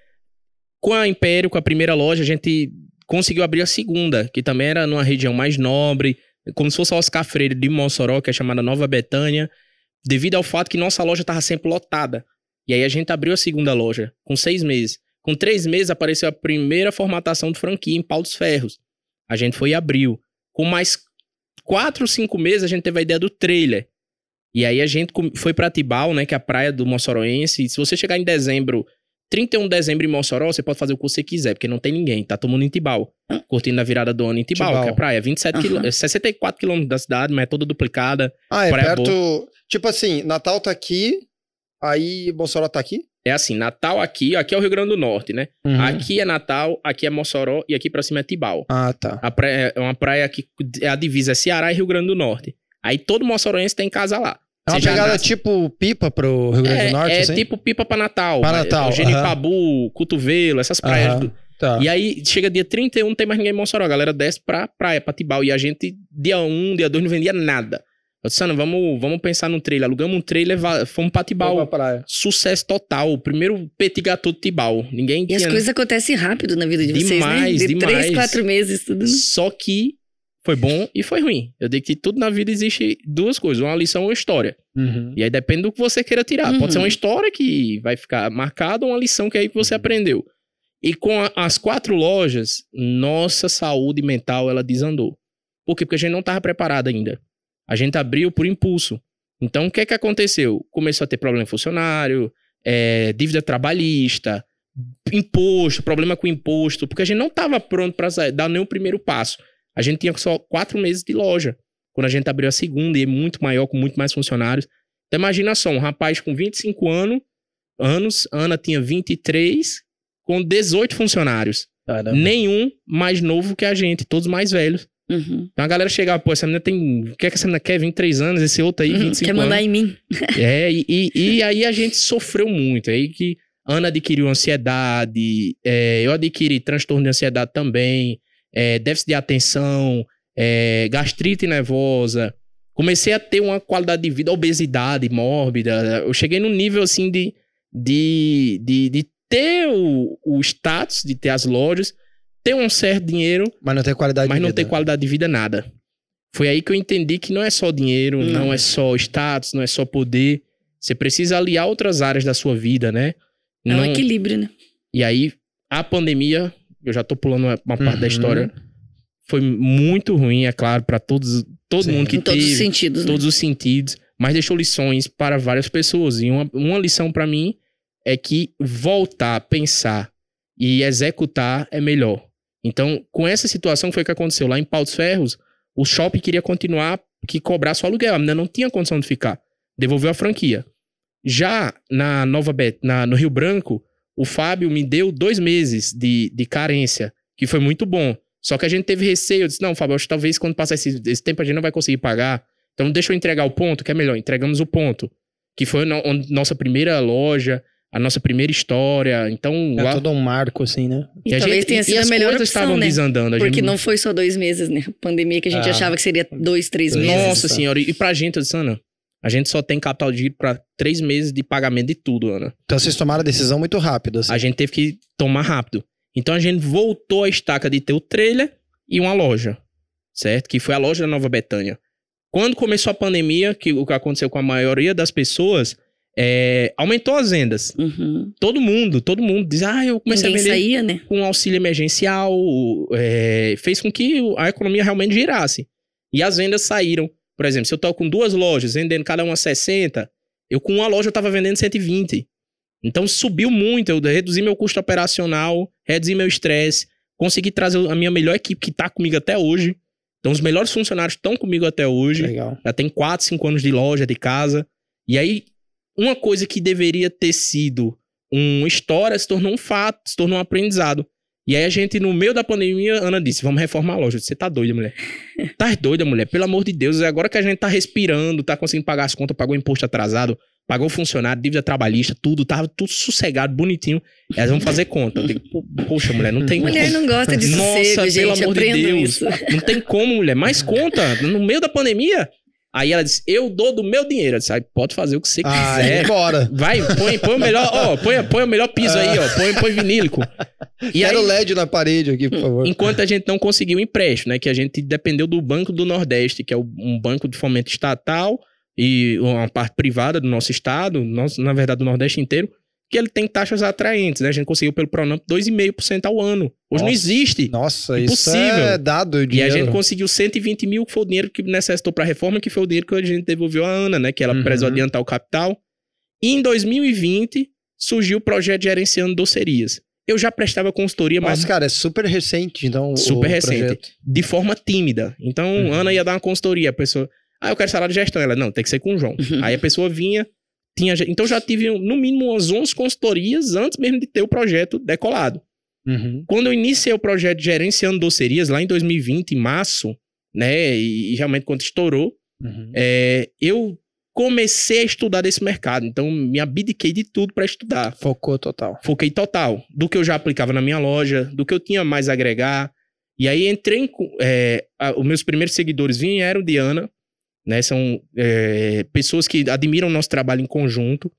Com a Império, com a primeira loja, a gente conseguiu abrir a segunda, que também era numa região mais nobre, como se fosse a Oscar Freire de Mossoró, que é chamada Nova Betânia, devido ao fato que nossa loja estava sempre lotada. E aí a gente abriu a segunda loja, com seis meses. Com três meses apareceu a primeira formatação de franquia em Pau dos Ferros. A gente foi e abriu. Com mais quatro, cinco meses, a gente teve a ideia do trailer. E aí a gente foi para Tibau, né, que é a praia do Mossoroense. E se você chegar em dezembro, 31 de dezembro em Mossoró, você pode fazer o que você quiser, porque não tem ninguém. Tá todo mundo em Tibau. Curtindo a virada do ano em Tibau, Tibau. que é a praia. 27 uhum. quilô, 64 quilômetros da cidade, mas é toda duplicada. Ah, é perto... Boa. Tipo assim, Natal tá aqui, aí Mossoró tá aqui? É assim, Natal aqui, aqui é o Rio Grande do Norte, né? Uhum. Aqui é Natal, aqui é Mossoró e aqui pra cima é Tibau. Ah, tá. A praia, é uma praia que é a divisa é Ceará e Rio Grande do Norte. Aí todo moçoroense tem casa lá. É uma pegada nasce... tipo pipa pro Rio Grande é, do Norte, É assim? tipo pipa pra Natal. Pra Natal. É, Genipabu, uhum. Cotovelo, essas praias. Uhum. Do... Tá. E aí, chega dia 31, não tem mais ninguém em Mossoró. A galera desce pra praia, pra Tibau. E a gente, dia 1, dia 2, não vendia nada. Eu disse, Ana, vamos, vamos pensar no trailer. Alugamos um trailer, fomos pra Tibau. Pra Sucesso total. O primeiro petit gâteau de Tibau. Ninguém E tinha... as coisas acontecem rápido na vida de demais, vocês, né? De demais. três, quatro meses, tudo. Só que foi bom e foi ruim. Eu digo que tudo na vida existe duas coisas, uma lição ou uma história. Uhum. E aí depende do que você queira tirar. Uhum. Pode ser uma história que vai ficar marcada ou uma lição que é aí que você aprendeu. E com a, as quatro lojas, nossa saúde mental ela desandou. Por quê? Porque a gente não estava preparado ainda. A gente abriu por impulso. Então, o que é que aconteceu? Começou a ter problema funcionário, é, dívida trabalhista, imposto, problema com imposto, porque a gente não estava pronto para dar nenhum primeiro passo. A gente tinha só quatro meses de loja. Quando a gente abriu a segunda e é muito maior, com muito mais funcionários. Então imagina só, um rapaz com 25 anos, anos Ana tinha 23, com 18 funcionários. Caramba. Nenhum mais novo que a gente, todos mais velhos. Uhum. Então a galera chegava, pô, essa menina tem. O que é que essa menina quer? 23 anos, esse outro aí, uhum, 25 quer anos. Quer mandar em mim. é, e, e, e, aí a gente sofreu muito. Aí que Ana adquiriu ansiedade, é, eu adquiri transtorno de ansiedade também, é, déficit de atenção, é, gastrite nervosa. Comecei a ter uma qualidade de vida, obesidade mórbida. Eu cheguei num nível assim de, de, de, de ter o, o status, de ter as lojas, ter um certo dinheiro. Mas não ter qualidade mas de não vida. ter qualidade de vida nada. Foi aí que eu entendi que não é só dinheiro, não, não é só status, não é só poder. Você precisa aliar outras áreas da sua vida, né? É um equilíbrio, né? E aí, a pandemia, eu já tô pulando uma, uma parte uhum. da história, foi muito ruim, é claro, para todos, todo Sim. mundo que em teve. Todos os sentidos. Todos né? os sentidos. Mas deixou lições para várias pessoas. E uma, uma lição para mim é que voltar a pensar e executar é melhor. Então, com essa situação foi o que aconteceu lá em Pau dos Ferros, o shopping queria continuar que cobrar só aluguel, a menina não tinha condição de ficar. Devolveu a franquia. Já na Nova Bet, na, no Rio Branco, o Fábio me deu dois meses de, de carência, que foi muito bom. Só que a gente teve receio. Eu disse, não, Fábio, acho que talvez quando passar esse, esse tempo a gente não vai conseguir pagar. Então deixa eu entregar o ponto, que é melhor. Entregamos o ponto. Que foi no, nossa primeira loja, a nossa primeira história. Então. É lá... todo um marco, assim, né? E, e talvez gente, tenha sido a melhor opção, estavam né? desandando. Porque gente... não foi só dois meses, né? A pandemia que a gente ah. achava que seria dois, três meses. Nossa senhora, e pra gente, eu disse, Ana, a gente só tem capital de giro para três meses de pagamento de tudo, Ana. Então vocês tomaram a decisão muito rápido, assim. A gente teve que tomar rápido. Então a gente voltou a estaca de ter o trailer e uma loja, certo? Que foi a loja da Nova Betânia. Quando começou a pandemia, que o que aconteceu com a maioria das pessoas, é, aumentou as vendas. Uhum. Todo mundo, todo mundo diz, ah, eu comecei Ninguém a vender saía, né? com auxílio emergencial, é, fez com que a economia realmente girasse. E as vendas saíram. Por exemplo, se eu tô com duas lojas, vendendo cada uma 60, eu com uma loja eu tava vendendo 120. Então subiu muito, eu reduzi meu custo operacional, reduzi meu estresse, consegui trazer a minha melhor equipe que tá comigo até hoje. Então os melhores funcionários estão comigo até hoje. Legal. Já tem 4, 5 anos de loja, de casa. E aí, uma coisa que deveria ter sido uma história se tornou um fato, se tornou um aprendizado. E aí a gente, no meio da pandemia, Ana disse, vamos reformar a loja. Você tá doida, mulher? tá doida, mulher? Pelo amor de Deus, é agora que a gente tá respirando, tá conseguindo pagar as contas, pagou imposto atrasado, pagou funcionário, dívida trabalhista, tudo, tava tudo sossegado, bonitinho. Elas vão fazer conta. Digo, poxa, mulher, não tem Mulher não gosta de Nossa, sossego, pelo gente, amor de Deus. Isso. Não tem como, mulher. Mais conta, no meio da pandemia. Aí ela disse, eu dou do meu dinheiro. Eu disse, pode fazer o que você ah, quiser. bora. Vai, põe, põe o melhor, ó, põe, põe o melhor piso aí, ó, põe, põe vinílico. E Quero aí, LED na parede aqui, por favor. Enquanto a gente não conseguiu empréstimo, né, que a gente dependeu do Banco do Nordeste, que é um banco de fomento estatal e uma parte privada do nosso estado, nosso, na verdade do Nordeste inteiro, que ele tem taxas atraentes, né? A gente conseguiu pelo Pronamp 2,5% ao ano. Hoje nossa, não existe. Nossa, Impossível. isso é dado dinheiro. E a gente conseguiu 120 mil, que foi o dinheiro que necessitou para a reforma, que foi o dinheiro que a gente devolveu à Ana, né? Que ela uhum. precisou adiantar o capital. E em 2020, surgiu o projeto Gerenciando Docerias. Eu já prestava consultoria, mas... Nossa, cara, é super recente, então, Super recente. Projeto. De forma tímida. Então, uhum. Ana ia dar uma consultoria, a pessoa... Ah, eu quero salário de gestão. Ela, não, tem que ser com o João. Uhum. Aí a pessoa vinha, tinha, então já tive no mínimo umas 11 consultorias antes mesmo de ter o projeto decolado. Uhum. Quando eu iniciei o projeto gerenciando docerias, lá em 2020, em março, né, e, e realmente quando estourou, uhum. é, eu comecei a estudar desse mercado. Então, me abdiquei de tudo para estudar. Focou total. Foquei total. Do que eu já aplicava na minha loja, do que eu tinha mais a agregar. E aí entrei em, é, a, os meus primeiros seguidores vieram de Ana, né? São é, pessoas que admiram o nosso trabalho em conjunto.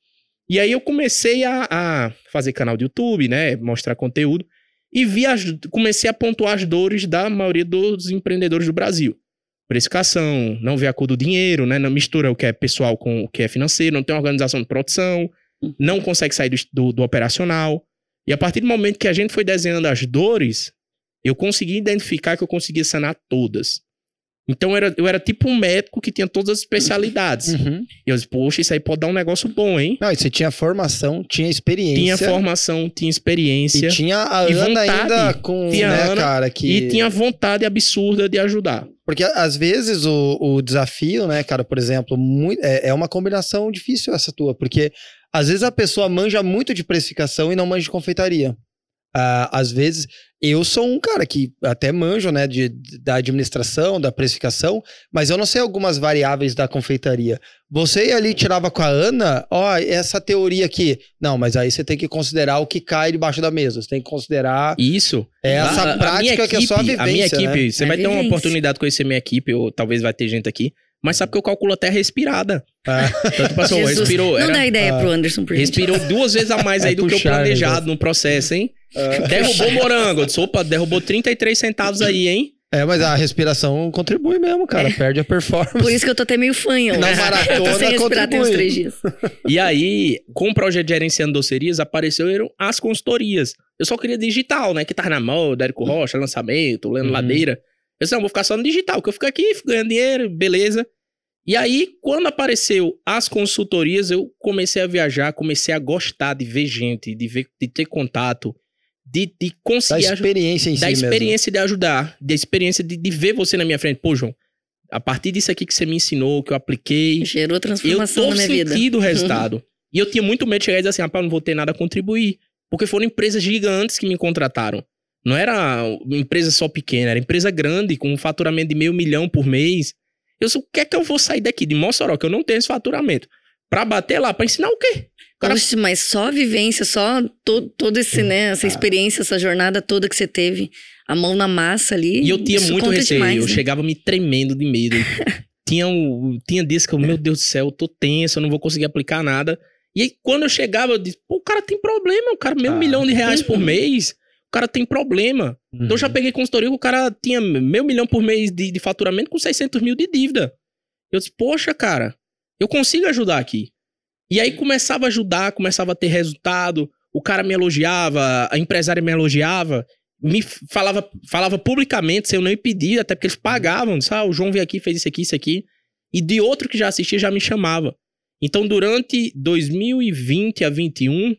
E aí eu comecei a, a, fazer canal de YouTube, né? Mostrar conteúdo. E vi as, comecei a pontuar as dores da maioria dos empreendedores do Brasil. Precificação, não vê a cor do dinheiro, né? Não mistura o que é pessoal com o que é financeiro, não tem organização de produção, não consegue sair do, do, do operacional. E a partir do momento que a gente foi desenhando as dores, eu consegui identificar que eu conseguia sanar todas. Então eu era, eu era tipo um médico que tinha todas as especialidades. Uhum. E eu disse, poxa, isso aí pode dar um negócio bom, hein? Não, e você tinha formação, tinha experiência. Tinha formação, tinha experiência. E tinha a e Ana vontade, ainda com, tinha né, Ana, cara, que... E tinha vontade absurda de ajudar. Porque às vezes o, o desafio, né, cara, por exemplo, muito, é, é uma combinação difícil essa tua, porque às vezes a pessoa manja muito de precificação e não manja de confeitaria. Uh, às vezes, eu sou um cara que até manjo, né, de, da administração, da precificação, mas eu não sei algumas variáveis da confeitaria. Você ali tirava com a Ana, ó, essa teoria aqui. Não, mas aí você tem que considerar o que cai debaixo da mesa. Você tem que considerar. Isso. É essa a, prática a equipe, que é só a vivência. A minha equipe, né? você é vai vivência. ter uma oportunidade de conhecer minha equipe, ou talvez vai ter gente aqui. Mas sabe que eu calculo até respirada. Ah. Então, passou, tipo respirou. Não dá ideia ah. pro Anderson, por Respirou duas vezes a mais aí é do puxar, que o planejado no processo, hein? Uh, derrubou morango. Eu disse, opa, derrubou 33 centavos aí, hein? É, mas a respiração contribui mesmo, cara. É. Perde a performance. Por isso que eu tô até meio fanho. Na maratona eu tô sem respirar tem uns três dias. E aí, com o projeto Gerenciando Docerias, apareceram as consultorias. Eu só queria digital, né? Que tava na moda, Érico Rocha, lançamento, Leandro uhum. Ladeira. Eu disse, não, vou ficar só no digital, que eu fico aqui, fico ganhando dinheiro, beleza. E aí, quando apareceu as consultorias, eu comecei a viajar, comecei a gostar de ver gente, de ver, de ter contato, de, de conseguir. Da experiência em Da si experiência mesmo. de ajudar, da experiência de, de ver você na minha frente. Pô, João, a partir disso aqui que você me ensinou, que eu apliquei. Gerou transformação na minha vida. Eu tô sentindo o resultado. e eu tinha muito medo de chegar e dizer assim, rapaz, não vou ter nada a contribuir. Porque foram empresas gigantes que me contrataram. Não era empresa só pequena, era empresa grande, com um faturamento de meio milhão por mês. Eu sou, o que é que eu vou sair daqui de Mossoró, que eu não tenho esse faturamento? Pra bater lá, pra ensinar o quê? Cara... Oxe, mas só a vivência, só todo, todo esse, né, essa experiência, essa jornada toda que você teve, a mão na massa ali. E eu tinha muito receio, demais, eu né? chegava me tremendo de medo. tinha, um, tinha dias que eu, meu Deus do céu, eu tô tenso, eu não vou conseguir aplicar nada. E aí, quando eu chegava, eu disse, pô, o cara tem problema, o cara meio ah. milhão de reais por mês, cara tem problema. Uhum. Então eu já uhum. peguei consultoria que o cara tinha meio milhão por mês de, de faturamento com 600 mil de dívida. Eu disse, poxa, cara, eu consigo ajudar aqui. E aí começava a ajudar, começava a ter resultado. O cara me elogiava, a empresária me elogiava, me falava, falava publicamente, sem eu nem pedir, até porque eles pagavam. Disse, ah, o João veio aqui, fez isso aqui, isso aqui. E de outro que já assistia já me chamava. Então, durante 2020 a 2021,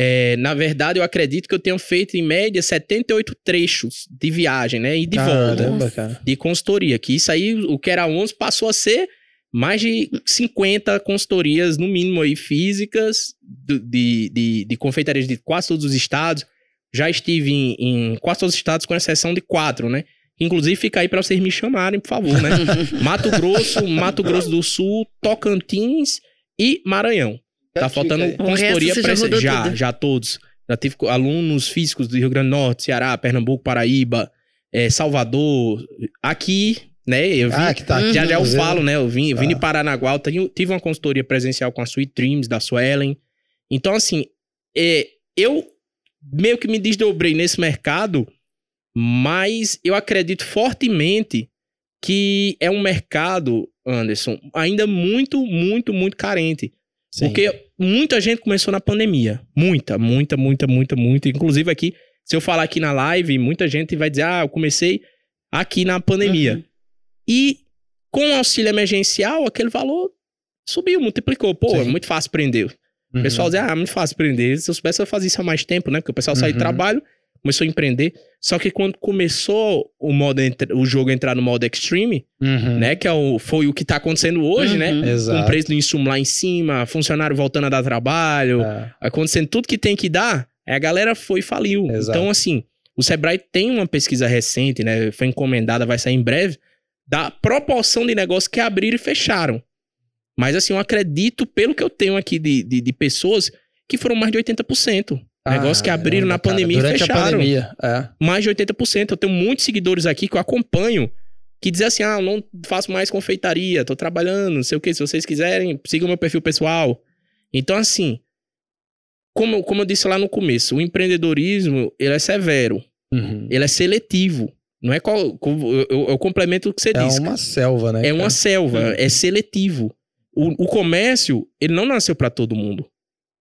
é, na verdade, eu acredito que eu tenho feito, em média, 78 trechos de viagem, né? E de Caramba, volta. Cara. De consultoria. Que isso aí, o que era 11, passou a ser mais de 50 consultorias, no mínimo, aí, físicas, de, de, de confeitarias de quase todos os estados. Já estive em, em quase todos os estados, com exceção de quatro, né? Inclusive, fica aí para vocês me chamarem, por favor, né? Mato Grosso, Mato Grosso do Sul, Tocantins e Maranhão. Tá faltando consultoria para já, já, já, todos. Já tive alunos físicos do Rio Grande do Norte, Ceará, Pernambuco, Paraíba, é, Salvador. Aqui né? Eu vim, ah, que tá aqui, já já eu falo, né? Eu vim, eu vim ah. de Paranaguá, eu tive uma consultoria presencial com a Sweet Dreams, da Suelen. Então, assim, é, eu meio que me desdobrei nesse mercado, mas eu acredito fortemente que é um mercado, Anderson, ainda muito, muito, muito carente. Sim. Porque muita gente começou na pandemia. Muita, muita, muita, muita, muita. Inclusive aqui, se eu falar aqui na live, muita gente vai dizer, ah, eu comecei aqui na pandemia. Uhum. E com o auxílio emergencial, aquele valor subiu, multiplicou. Pô, Sim. é muito fácil prender. Uhum. O pessoal dizia, ah, é muito fácil prender. Se eu soubesse, eu fazia isso há mais tempo, né? Porque o pessoal uhum. saiu de trabalho, começou a empreender. Só que quando começou o modo o jogo entrar no modo extreme, uhum. né? Que é o, foi o que tá acontecendo hoje, né? Exato. Com o preço do insumo lá em cima, funcionário voltando a dar trabalho, é. acontecendo tudo que tem que dar, a galera foi e faliu. Exato. Então, assim, o Sebrae tem uma pesquisa recente, né? Foi encomendada, vai sair em breve da proporção de negócios que abriram e fecharam. Mas assim, eu acredito, pelo que eu tenho aqui de, de, de pessoas, que foram mais de 80%. Ah, negócios que abriram na pandemia cara, e fecharam. Pandemia, é. Mais de 80%. Eu tenho muitos seguidores aqui que eu acompanho que dizem assim: ah, não faço mais confeitaria, tô trabalhando, não sei o que. Se vocês quiserem, sigam meu perfil pessoal. Então, assim, como, como eu disse lá no começo, o empreendedorismo ele é severo, uhum. ele é seletivo. Não é qual. Eu, eu complemento o que você é disse. É uma selva, né? É cara? uma selva, hum. é seletivo. O, o comércio, ele não nasceu para todo mundo.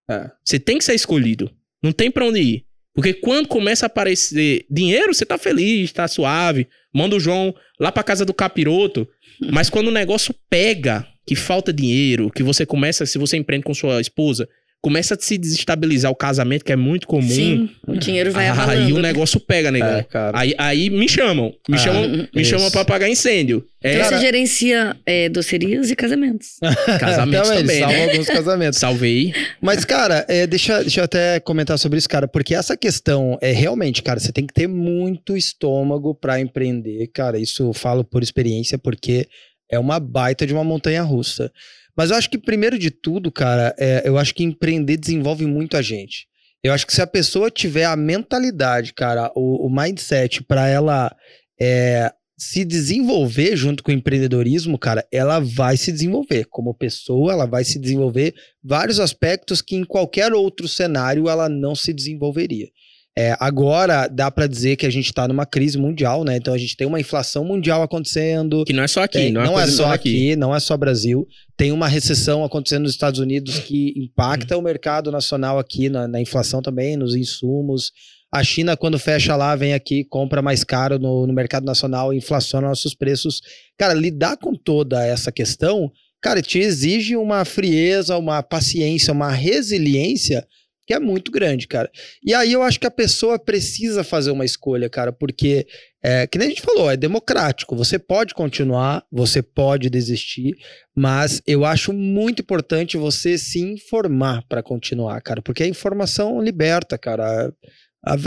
É. Você tem que ser escolhido. Não tem para onde ir. Porque quando começa a aparecer dinheiro, você tá feliz, tá suave. Manda o João lá pra casa do capiroto. Mas quando o negócio pega, que falta dinheiro, que você começa, se você empreende com sua esposa, começa a se desestabilizar o casamento, que é muito comum. Sim, o dinheiro vai abalando. Aí o negócio pega, negão. É, aí, aí me chamam. Me ah, chamam, me chamam pra apagar incêndio. É, então você gerencia é, docerias e casamentos. casamentos então, também, salva né? alguns casamentos. Salvei. Mas, cara, é, deixa, deixa eu até comentar sobre isso, cara. Porque essa questão é realmente, cara, você tem que ter muito estômago para empreender, cara. Isso eu falo por experiência, porque é uma baita de uma montanha russa. Mas eu acho que, primeiro de tudo, cara, é, eu acho que empreender desenvolve muito a gente. Eu acho que se a pessoa tiver a mentalidade, cara, o, o mindset para ela é, se desenvolver junto com o empreendedorismo, cara, ela vai se desenvolver como pessoa, ela vai se desenvolver vários aspectos que em qualquer outro cenário ela não se desenvolveria. É, agora dá para dizer que a gente está numa crise mundial, né? Então a gente tem uma inflação mundial acontecendo. Que não é só aqui, tem, não, é, não é só aqui, aqui, não é só Brasil. Tem uma recessão acontecendo nos Estados Unidos que impacta hum. o mercado nacional aqui na, na, inflação também, nos insumos. A China, quando fecha lá, vem aqui, compra mais caro no, no mercado nacional, inflaciona nossos preços. Cara, lidar com toda essa questão, cara, te exige uma frieza, uma paciência, uma resiliência que é muito grande, cara. E aí eu acho que a pessoa precisa fazer uma escolha, cara, porque, é, que nem a gente falou, é democrático. Você pode continuar, você pode desistir, mas eu acho muito importante você se informar para continuar, cara, porque a informação liberta, cara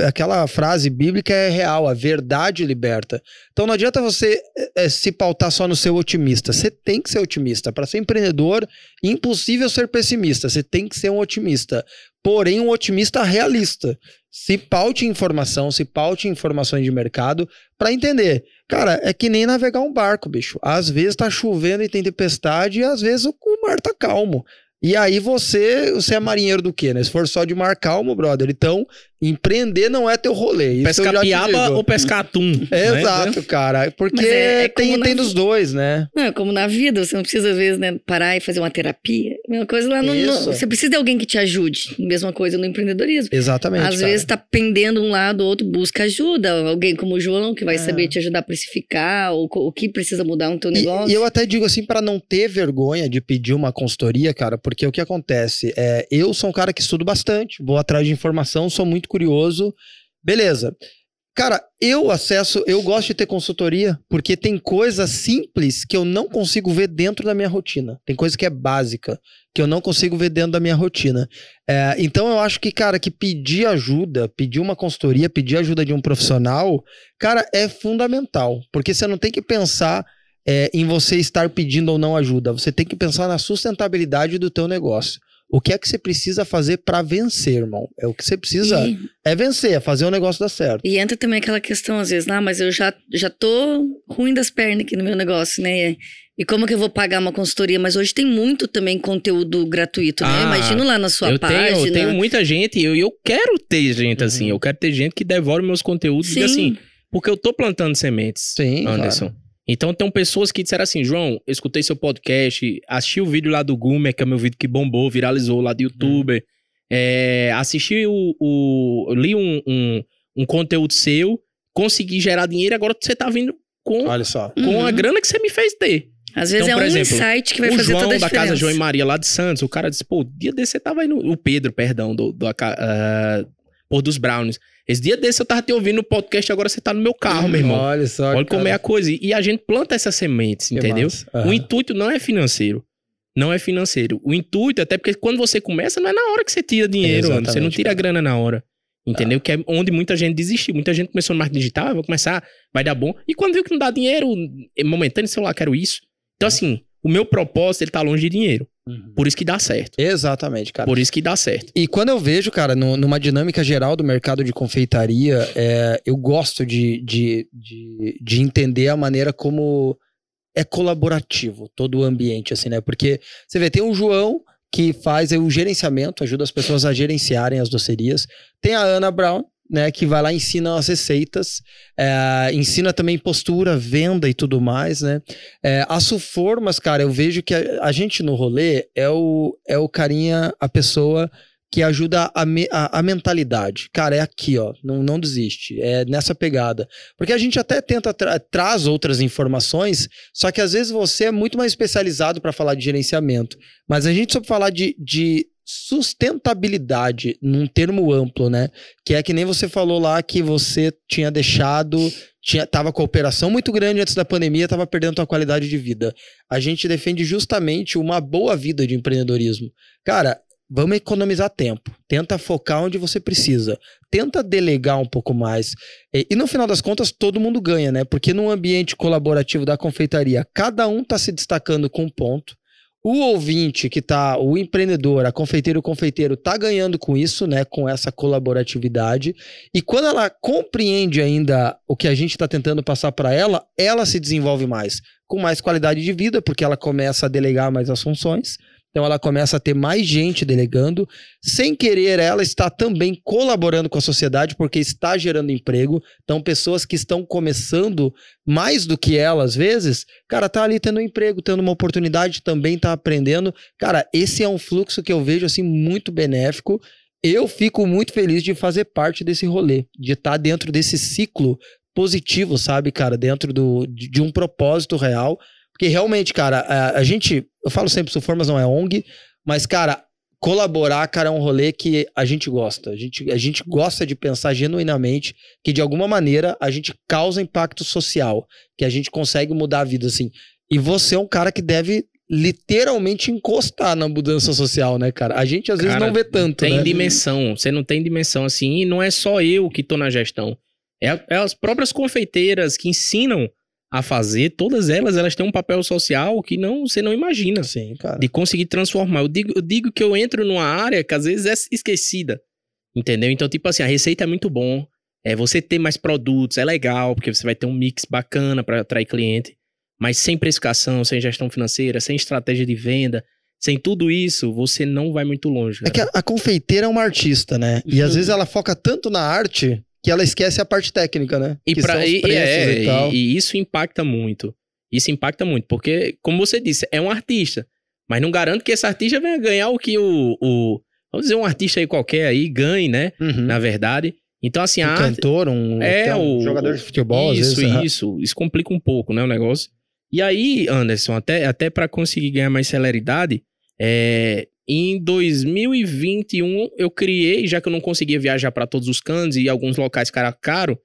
aquela frase bíblica é real, a verdade liberta. Então não adianta você é, se pautar só no seu otimista. Você tem que ser otimista. Para ser empreendedor, impossível ser pessimista. Você tem que ser um otimista. Porém, um otimista realista. Se paute informação, se paute informações de mercado para entender. Cara, é que nem navegar um barco, bicho. Às vezes tá chovendo e tem tempestade e às vezes o mar tá calmo. E aí você, você é marinheiro do quê, né? Se for só de mar calmo, brother. Então, empreender não é teu rolê. Pescar piaba ou pescar atum. É, né? Exato, cara. Porque é, é tem, tem dos dois, né? Não, é como na vida, você não precisa, às vezes, né, parar e fazer uma terapia. Mesma coisa lá no, no, Você precisa de alguém que te ajude. Mesma coisa no empreendedorismo. Exatamente. Às cara. vezes tá pendendo um lado, o outro busca ajuda. Alguém como o João, que vai é. saber te ajudar a precificar, ou o que precisa mudar no teu negócio. E, e eu até digo assim, para não ter vergonha de pedir uma consultoria, cara, porque o que acontece? É, eu sou um cara que estudo bastante, vou atrás de informação, sou muito curioso. Beleza. Cara, eu acesso, eu gosto de ter consultoria, porque tem coisas simples que eu não consigo ver dentro da minha rotina. Tem coisa que é básica, que eu não consigo ver dentro da minha rotina. É, então eu acho que, cara, que pedir ajuda, pedir uma consultoria, pedir ajuda de um profissional, cara, é fundamental. Porque você não tem que pensar é, em você estar pedindo ou não ajuda. Você tem que pensar na sustentabilidade do teu negócio. O que é que você precisa fazer para vencer, irmão? É o que você precisa e... é vencer, é fazer o negócio dar certo. E entra também aquela questão às vezes, ah, mas eu já já tô ruim das pernas aqui no meu negócio, né? E como que eu vou pagar uma consultoria? Mas hoje tem muito também conteúdo gratuito, né? Ah, Imagino lá na sua eu página. Tenho, eu tenho muita gente e eu, eu quero ter gente assim. Uhum. Eu quero ter gente que devore meus conteúdos Sim. e assim. Porque eu tô plantando sementes, Sim, Anderson. Claro. Então tem pessoas que disseram assim, João, eu escutei seu podcast, assisti o vídeo lá do Gumer, que é meu vídeo que bombou, viralizou lá do youtuber. Uhum. É, assisti o, o. li um, um, um, conteúdo seu, consegui gerar dinheiro, agora você tá vindo com, Olha só. com uhum. a grana que você me fez ter. Às vezes então, é um exemplo, insight que vai fazer João, toda a diferença. da casa João e Maria lá de Santos, o cara disse, pô, dia desse você tava no... O Pedro, perdão, do, do uh, por dos Brownies. Esse dia desse eu tava te ouvindo no podcast, agora você tá no meu carro, meu irmão. Olha só. Olha como é a coisa. E a gente planta essas sementes, entendeu? Uhum. O intuito não é financeiro. Não é financeiro. O intuito, até porque quando você começa, não é na hora que você tira dinheiro, é Você não tira cara. grana na hora. Entendeu? Ah. Que é onde muita gente desistiu. Muita gente começou no marketing digital, ah, vou começar, vai dar bom. E quando viu que não dá dinheiro, momentâneo, sei lá, quero isso. Então, assim, o meu propósito, ele tá longe de dinheiro. Uhum. Por isso que dá certo. Exatamente, cara. Por isso que dá certo. E quando eu vejo, cara, no, numa dinâmica geral do mercado de confeitaria, é, eu gosto de, de, de, de entender a maneira como é colaborativo todo o ambiente, assim, né? Porque você vê, tem o João que faz o gerenciamento, ajuda as pessoas a gerenciarem as docerias. Tem a Ana Brown, né, que vai lá e ensina as receitas, é, ensina também postura, venda e tudo mais, né. É, a Suformas, cara, eu vejo que a, a, gente no rolê é o, é o carinha, a pessoa que ajuda a, me, a, a, mentalidade. Cara, é aqui, ó. Não, não desiste. É nessa pegada. Porque a gente até tenta tra traz outras informações, só que às vezes você é muito mais especializado para falar de gerenciamento. Mas a gente só falar de, de sustentabilidade num termo amplo, né? Que é que nem você falou lá que você tinha deixado, tinha tava com a operação muito grande antes da pandemia, tava perdendo a qualidade de vida. A gente defende justamente uma boa vida de empreendedorismo. Cara, vamos economizar tempo. Tenta focar onde você precisa. Tenta delegar um pouco mais. E, e, no final das contas, todo mundo ganha, né? Porque no ambiente colaborativo da confeitaria, cada um tá se destacando com um ponto. O ouvinte que tá, o empreendedor, a confeiteira, o confeiteiro tá ganhando com isso, né, com essa colaboratividade. E quando ela compreende ainda o que a gente está tentando passar para ela, ela se desenvolve mais, com mais qualidade de vida, porque ela começa a delegar mais as funções então ela começa a ter mais gente delegando. Sem querer, ela está também colaborando com a sociedade porque está gerando emprego. Então, pessoas que estão começando mais do que ela, às vezes, cara, tá ali tendo um emprego, tendo uma oportunidade, também tá aprendendo. Cara, esse é um fluxo que eu vejo assim muito benéfico. Eu fico muito feliz de fazer parte desse rolê, de estar tá dentro desse ciclo positivo, sabe, cara, dentro do, de, de um propósito real porque realmente, cara, a, a gente. Eu falo sempre, Suformas não é ONG, mas, cara, colaborar, cara, é um rolê que a gente gosta. A gente, a gente gosta de pensar genuinamente que, de alguma maneira, a gente causa impacto social, que a gente consegue mudar a vida, assim. E você é um cara que deve literalmente encostar na mudança social, né, cara? A gente às cara, vezes não vê tanto, tem né? dimensão, você não tem dimensão assim, e não é só eu que tô na gestão. É, é as próprias confeiteiras que ensinam a fazer, todas elas, elas têm um papel social que não você não imagina. Sim, cara. De conseguir transformar. Eu digo, eu digo que eu entro numa área que às vezes é esquecida. Entendeu? Então, tipo assim, a receita é muito bom. É, você ter mais produtos é legal, porque você vai ter um mix bacana para atrair cliente. Mas sem precificação, sem gestão financeira, sem estratégia de venda, sem tudo isso, você não vai muito longe. Cara. É que a, a, confeiteira é uma artista, né? E às vezes ela foca tanto na arte que ela esquece a parte técnica, né? E, que pra, e, é, e, e, isso impacta muito. Isso impacta muito, porque, como você disse, é um artista. Mas não garanto que esse artista venha ganhar o que o. o vamos dizer, um artista aí qualquer aí ganhe, né? Uhum. Na verdade. Então, assim, um a. cantor, um, é, um jogador de futebol, Isso, vezes, isso. Isso complica um pouco, né? O negócio. E aí, Anderson, até, até para conseguir ganhar mais celeridade, é, em 2021, eu criei, já que eu não conseguia viajar para todos os cantos e alguns locais cara caro,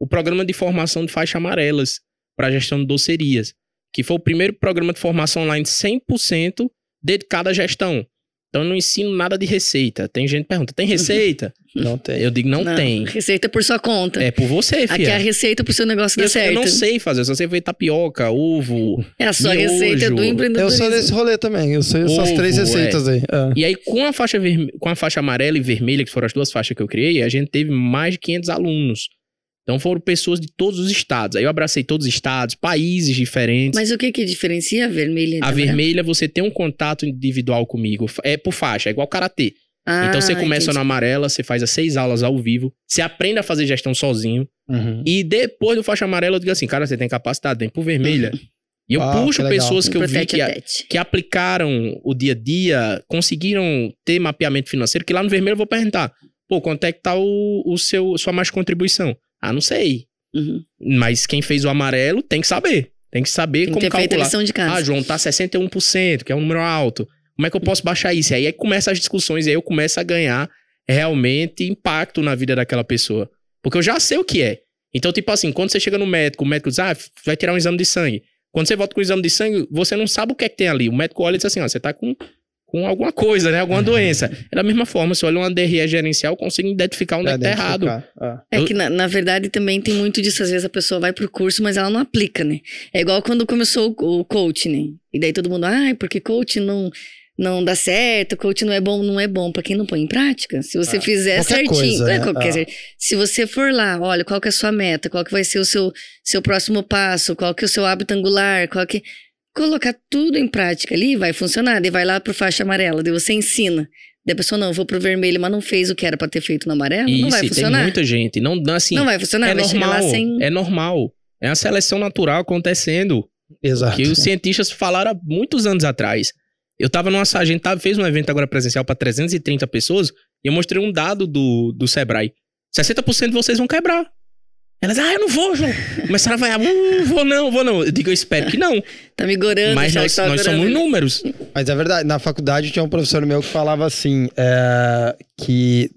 o programa de formação de faixa amarelas para gestão de docerias, que foi o primeiro programa de formação online 100% dedicado à gestão. Então eu não ensino nada de receita. Tem gente que pergunta, tem receita? Não tem. Eu digo, não, não, tem. Receita por sua conta. É por você, filha. Aqui é a receita pro seu negócio dar eu, certo. Eu não sei fazer, eu só sei fazer tapioca, ovo. É a sua miojo. receita do empreendedorismo. Eu sou desse rolê também. Eu sei essas três receitas é. aí. É. E aí, com a, faixa verme... com a faixa amarela e vermelha, que foram as duas faixas que eu criei, a gente teve mais de 500 alunos. Então foram pessoas de todos os estados. Aí eu abracei todos os estados, países diferentes. Mas o que que diferencia a vermelha? A vermelha, você tem um contato individual comigo. É por faixa, é igual karatê. Ah, então você começa entendi. na amarela, você faz as seis aulas ao vivo, você aprende a fazer gestão sozinho. Uhum. E depois do faixa amarela, eu digo assim, cara, você tem capacidade, vem por vermelha. Uhum. E eu ah, puxo que pessoas que eu vi que, que, aplicaram o dia a dia, conseguiram ter mapeamento financeiro, que lá no vermelho eu vou perguntar, pô, quanto é que tá o, o seu, sua mais contribuição? Ah, não sei. Uhum. Mas quem fez o amarelo tem que saber. Tem que saber tem como que ter calcular. Ah, João, tá 61%, que é um número alto. Como é que eu posso baixar isso? E aí, aí começa as discussões, e aí eu começo a ganhar realmente impacto na vida daquela pessoa. Porque eu já sei o que é. Então, tipo assim, quando você chega no médico, o médico diz, ah, vai tirar um exame de sangue. Quando você volta com o exame de sangue, você não sabe o que é que tem ali. O médico olha e diz assim, ó, você tá com com alguma coisa, né? Alguma doença. É da mesma forma, se olha uma DRE gerencial, consigo identificar onde é, que tá errado. É, é que, na, na, verdade, também tem muito disso. Às vezes a pessoa vai pro curso, mas ela não aplica, né? É igual quando começou o, o coach, né? E daí todo mundo, ah, porque coach não não dá certo, coach não é bom, não é bom para quem não põe em prática. Se você ah, fizer certinho, coisa, né? é, qualquer, ah. se você for lá, olha, qual que é a sua meta, qual que vai ser o seu, seu próximo passo, qual que é o seu hábito angular, qual que colocar tudo em prática ali, vai funcionar. Daí vai lá pro faixa amarela, daí você ensina. Daí a pessoa, não, vou pro vermelho, mas não fez o que era para ter feito no amarelo, Isso, não vai funcionar. tem muita gente, não, assim... Não vai funcionar, é vai normal, sem... É normal, é a seleção natural acontecendo. Exato. Que os cientistas falaram há muitos anos atrás. Eu tava numa... A gente tava, fez um evento agora presencial para 330 pessoas e eu mostrei um dado do, do Sebrae. 60% de vocês vão quebrar. Elas, ah, eu não vou, João. Começaram a vaiar, uh, vou não, vou não. Eu digo, eu espero que não. tá me gorando, Mas nós, tá nós somos números. Mas é verdade, na faculdade tinha um professor meu que falava assim, é, que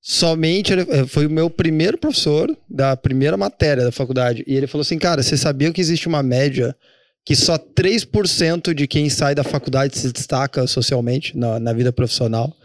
somente, é, foi o meu primeiro professor da primeira matéria da faculdade, e ele falou assim, cara, você sabia que existe uma média que só 3% de quem sai da faculdade se destaca socialmente na, na vida profissional?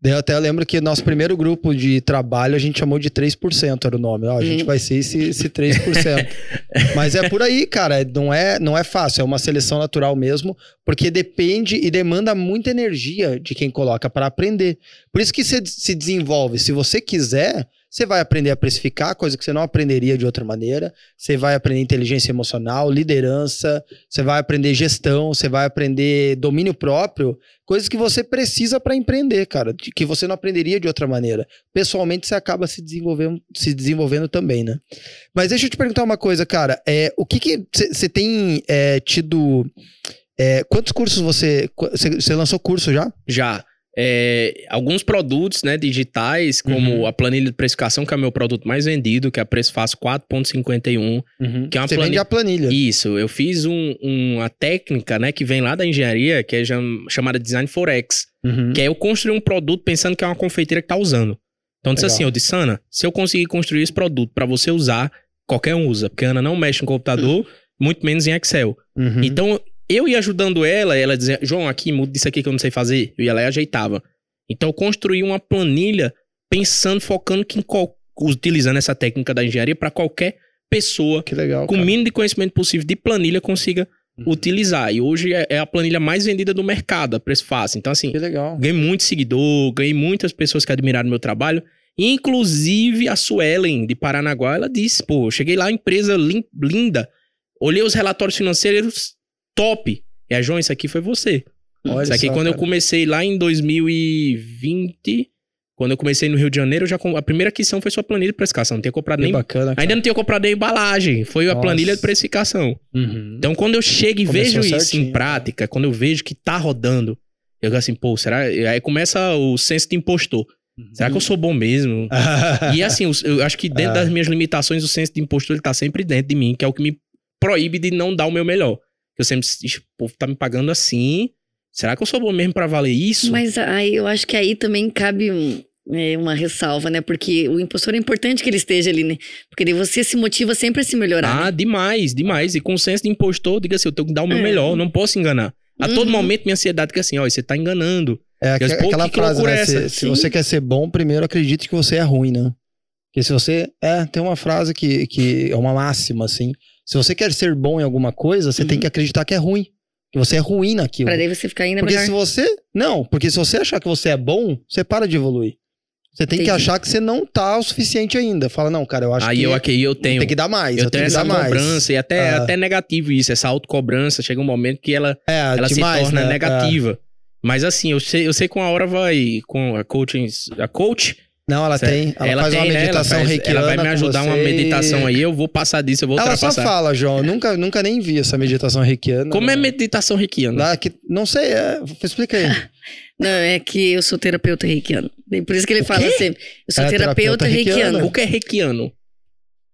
Daí eu até lembro que nosso primeiro grupo de trabalho a gente chamou de 3%, era o nome. Ó, a gente hum. vai ser esse, esse 3%. Mas é por aí, cara. Não é, não é fácil, é uma seleção natural mesmo, porque depende e demanda muita energia de quem coloca para aprender. Por isso que você se desenvolve. Se você quiser, você vai aprender a precificar, coisa que você não aprenderia de outra maneira. Você vai aprender inteligência emocional, liderança, você vai aprender gestão, você vai aprender domínio próprio, coisas que você precisa para empreender, cara, que você não aprenderia de outra maneira. Pessoalmente, você acaba se desenvolvendo, se desenvolvendo também, né? Mas deixa eu te perguntar uma coisa, cara. É, o que que você tem é, tido. É, quantos cursos você. Você lançou curso já? Já é, alguns produtos né, digitais, como uhum. a planilha de precificação, que é o meu produto mais vendido, que é a Preço Fácil 4.51. Uhum. Que é uma Você planilha... vende a planilha. Isso, eu fiz um, uma técnica né, que vem lá da engenharia, que é chamada Design Forex. Uhum. Que é eu construir um produto pensando que é uma confeiteira que está usando. Então, disse assim, eu disse, Ana, se eu conseguir construir esse produto para você usar, qualquer um usa, porque a Ana não mexe no computador, muito menos em Excel. Uhum. Então, eu ia ajudando ela, ela dizia, João, aqui, muda isso aqui que eu não sei fazer. Eu ia lá e ajeitava. Então eu construí uma planilha pensando, focando que utilizando essa técnica da engenharia para qualquer pessoa que legal, com o mínimo de conhecimento possível de planilha consiga uhum. utilizar. E hoje é, é, a planilha mais vendida do mercado, a preço fácil. Então, assim, ganhei muito seguidor, ganhei muitas pessoas que admiraram meu trabalho. Inclusive a Suelen, de Paranaguá, ela disse: pô, cheguei lá, empresa linda. Olhei os relatórios financeiros, top. E a João, isso aqui foi você. Olha isso aqui, só, quando cara. eu comecei lá em 2020, quando eu comecei no Rio de Janeiro, já a primeira aquisição foi sua planilha de precificação. Não tinha comprado que nem. Bacana, ainda não tinha comprado nem embalagem. Foi Nossa. a planilha de precificação. Uhum. Então, quando eu chego e Começou vejo certinho. isso em prática, quando eu vejo que tá rodando, eu digo assim, pô, será? Aí começa o senso de impostor. Uhum. Será que eu sou bom mesmo? e assim, eu acho que dentro ah. das minhas limitações, o senso de impostor ele tá sempre dentro de mim, que é o que me proíbe de não dar o meu melhor. Eu sempre, o povo tá me pagando assim. Será que eu sou bom mesmo para valer isso? Mas aí eu acho que aí também cabe um, é, uma ressalva, né? Porque o impostor é importante que ele esteja ali, né? Porque daí você se motiva sempre a se melhorar. Ah, né? demais, demais. E com o senso de impostor, diga assim, eu tenho que dar o meu é. melhor, não posso enganar. A uhum. todo momento minha ansiedade fica assim, ó, você tá enganando. É aqu disse, aquela frase, né? Se, se, você quer ser bom, primeiro acredite que você é ruim, né? Porque se você. É, tem uma frase que, que é uma máxima, assim. Se você quer ser bom em alguma coisa, você uhum. tem que acreditar que é ruim. Que você é ruim naquilo. Pra daí você ficar ainda porque melhor. Porque se você. Não, porque se você achar que você é bom, você para de evoluir. Você tem Entendi. que achar que você não tá o suficiente ainda. Fala, não, cara, eu acho aí que. Eu, aqui eu tenho. Tem que dar mais. Eu, eu tenho, essa cobrança, e até, ah. até negativo isso, essa autocobrança. Chega um momento que ela, é, ela demais, se torna né? negativa. É. Mas assim, eu sei, eu sei que uma hora vai. Com a coaching. A coach não, ela certo? tem. Ela, ela faz tem, uma meditação né? ela, faz, ela vai me ajudar uma meditação aí, eu vou passar disso, eu vou ela ultrapassar. Ela só fala, João. nunca, nunca nem vi essa meditação reikiana. Como é meditação reikiana? Ah, que, não sei, é, explica aí. não, é que eu sou terapeuta reikiano. Por isso que ele o fala assim. Eu sou é, terapeuta, terapeuta reikiano. O que é reikiano?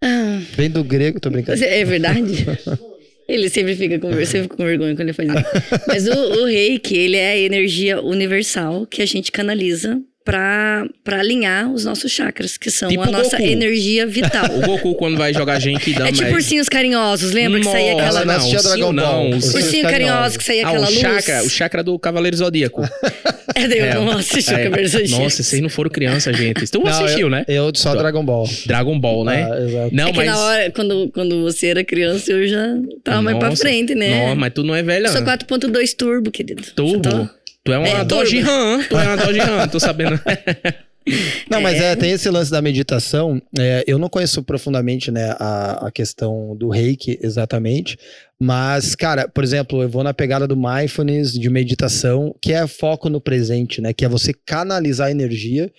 Ah. Vem do grego, tô brincando. É verdade? Ele sempre fica com, sempre fica com vergonha quando ele faz isso. Mas o, o reiki, ele é a energia universal que a gente canaliza para alinhar os nossos chakras, que são tipo a nossa Goku. energia vital. o Goku, quando vai jogar Genkidama... É tipo mais... ursinhos carinhosos, lembra Nossa, que saía aquela... Não, não, Dragon não. Ursinho, ursinho carinhosos, que saía ah, aquela o luz. Chakra, o chakra do Cavaleiro Zodíaco. é, daí eu é, não assisti é, o Cavaleiro Zodíaco. Nossa, vocês não foram criança, gente. Tu não, assistiu, eu, né? Eu só Dragon Ball. Dragon Ball, né? Ah, exato. Não, é mas... na hora, quando, quando você era criança, eu já tava Nossa, mais pra frente, né? Não, mas tu não é velha. Eu sou 4.2 turbo, querido. Turbo? Tu é uma é, Dodge Ram. Tu é uma Dodge Ram, tô sabendo. Não, mas é. tem esse lance da meditação. É, eu não conheço profundamente né, a, a questão do reiki exatamente. Mas, cara, por exemplo, eu vou na pegada do mindfulness, de meditação, que é foco no presente, né? Que é você canalizar a energia.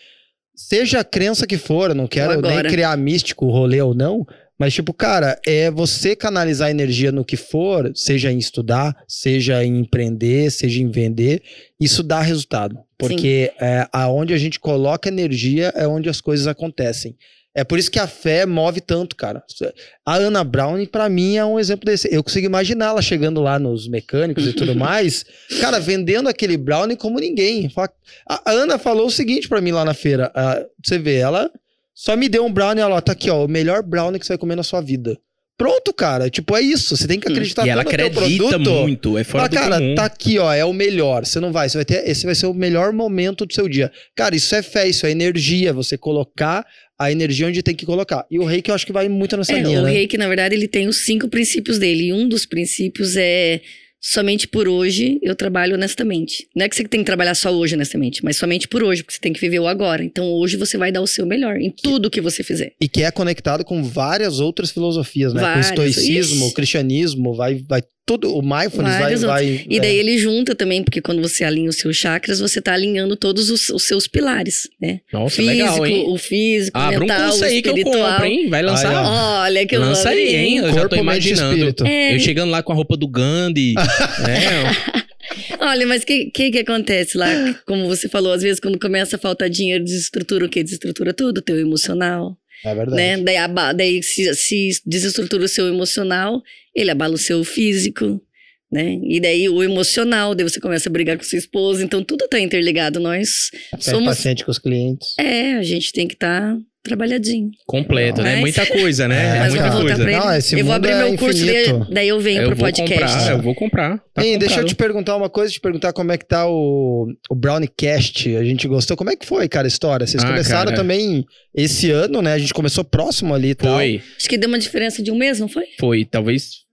Seja a crença que for, não quero nem criar místico, rolê ou não, mas, tipo, cara, é você canalizar energia no que for, seja em estudar, seja em empreender, seja em vender, isso dá resultado. Porque é, aonde a gente coloca energia é onde as coisas acontecem. É por isso que a fé move tanto, cara. A Ana Brown, para mim, é um exemplo desse. Eu consigo imaginar ela chegando lá nos mecânicos e tudo mais, cara, vendendo aquele brownie como ninguém. A Ana falou o seguinte para mim lá na feira. Você vê, ela só me deu um brownie, ela, tá aqui, ó, o melhor brownie que você vai comer na sua vida. Pronto, cara. Tipo, é isso. Você tem que acreditar e ela acredita muito. É fora Fala, do cara, comum. tá aqui, ó. É o melhor. Você não vai. Você vai ter. Esse vai ser o melhor momento do seu dia. Cara, isso é fé, isso é energia. Você colocar a energia onde tem que colocar. E o reiki eu acho que vai muito nessa é, linha. O né? reiki, na verdade, ele tem os cinco princípios dele. E um dos princípios é somente por hoje eu trabalho honestamente. Não é que você tem que trabalhar só hoje honestamente, mas somente por hoje, porque você tem que viver o agora. Então hoje você vai dar o seu melhor em tudo que você fizer. E que é conectado com várias outras filosofias, né? Várias. Com o estoicismo, o cristianismo, vai, vai tudo, o mindfulness vai, vai, E daí é. ele junta também, porque quando você alinha os seus chakras, você tá alinhando todos os, os seus pilares, né? Nossa, físico, legal, hein? O físico, Abra mental, um curso aí espiritual. que eu compro, hein? Vai lançar. Olha que Lança aí, hein? Eu Corpo, já tô imaginando. É. Eu chegando lá com a roupa do Gandhi. né? Olha, mas o que, que, que acontece lá? Como você falou, às vezes quando começa a faltar dinheiro, desestrutura o quê? Desestrutura tudo, teu emocional. É verdade. Né? Daí, daí se, se desestrutura o seu emocional, ele abala o seu físico, né? E daí o emocional, daí você começa a brigar com sua esposa, então tudo tá interligado. Nós Até somos paciente com os clientes. É, a gente tem que estar tá trabalhadinho. Completo, né? Muita coisa, né? É, é muita coisa. Não, eu vou abrir meu é curso, daí, daí, eu venho eu pro podcast. Comprar, eu vou comprar. Tá Ei, deixa eu te perguntar uma coisa, te perguntar como é que tá o, o Browniecast. A gente gostou. Como é que foi, cara, a história? Vocês ah, começaram cara. também esse ano, né? A gente começou próximo ali e tal. Foi. Acho que deu uma diferença de um mês, não foi? Foi, talvez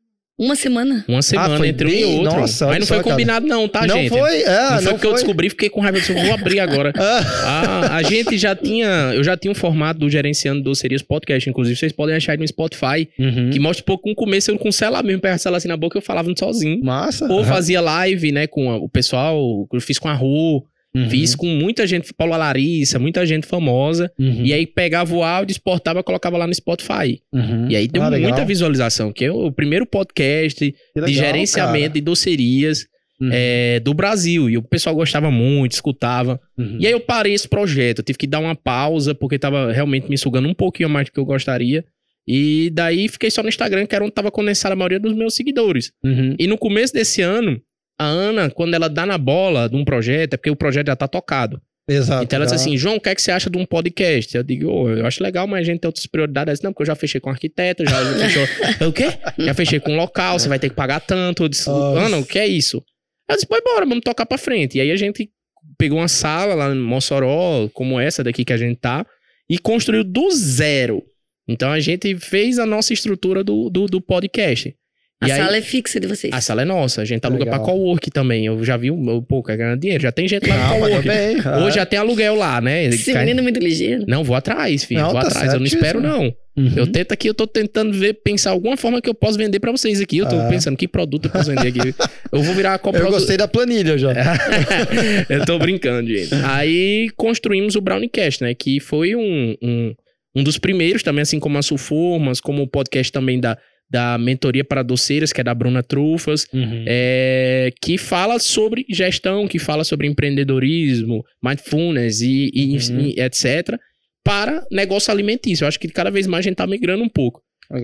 uma semana. Uma semana ah, entre bem... um e outro. Nossa, Mas não foi combinado, não, tá, não gente? Foi, é, não foi, não porque foi. eu descobri, fiquei com raiva disso. Eu vou abrir agora. ah, a gente já tinha. Eu já tinha um formato do Gerenciando Docerias Podcast. Inclusive, vocês podem achar aí no Spotify. Uhum. Que mostra um pouco no começo, eu com o celular mesmo, perto celular assim na boca, eu falava sozinho. Massa. Ou uhum. fazia live, né, com o pessoal. Eu fiz com a Ru. Uhum. Fiz com muita gente, Paula Larissa, muita gente famosa. Uhum. E aí pegava o áudio, exportava, colocava lá no Spotify. Uhum. E aí deu ah, muita visualização, que é o primeiro podcast legal, de gerenciamento cara. de docerias uhum. é, do Brasil. E o pessoal gostava muito, escutava. Uhum. E aí eu parei esse projeto, eu tive que dar uma pausa, porque tava realmente me sugando um pouquinho mais do que eu gostaria. E daí fiquei só no Instagram, que era onde tava condensada a maioria dos meus seguidores. Uhum. E no começo desse ano, a Ana, quando ela dá na bola de um projeto, é porque o projeto já tá tocado. Exato. Então ela já. diz assim, João, o que é que você acha de um podcast? Eu digo, oh, eu acho legal, mas a gente tem outras prioridades. Ela disse, não, porque eu já fechei com arquiteto, já, fechou. o quê? Já fechei com local, você vai ter que pagar tanto. Eu disse, Ana, o que é isso? Ela disse, pô, bora, vamos tocar pra frente. E aí a gente pegou uma sala lá em Mossoró, como essa daqui que a gente tá, e construiu do zero. Então a gente fez a nossa estrutura do, do, do podcast. A e sala aí, é fixa de vocês. A sala é nossa. A gente aluga Legal. pra cowork também. Eu já vi um pouco, é ganhando dinheiro. Já tem gente lá no cowork. Bem, Hoje já tem aluguel lá, né? Esse menino é muito ligeiro. Não, vou atrás, filho. Não, vou tá atrás. Eu não espero, não. Uhum. Eu tento aqui, eu tô tentando ver, pensar alguma forma que eu posso vender pra vocês aqui. Eu tô ah. pensando que produto eu posso vender aqui. eu vou virar qual Eu gostei da planilha já. eu tô brincando, gente. Aí construímos o Browncast, né? Que foi um, um, um dos primeiros também, assim como a Sulformas, como o podcast também da da mentoria para doceiras, que é da Bruna Trufas, uhum. é, que fala sobre gestão, que fala sobre empreendedorismo, mindfulness e, e, uhum. e, etc. para negócio alimentício. Eu acho que cada vez mais a gente está migrando um pouco.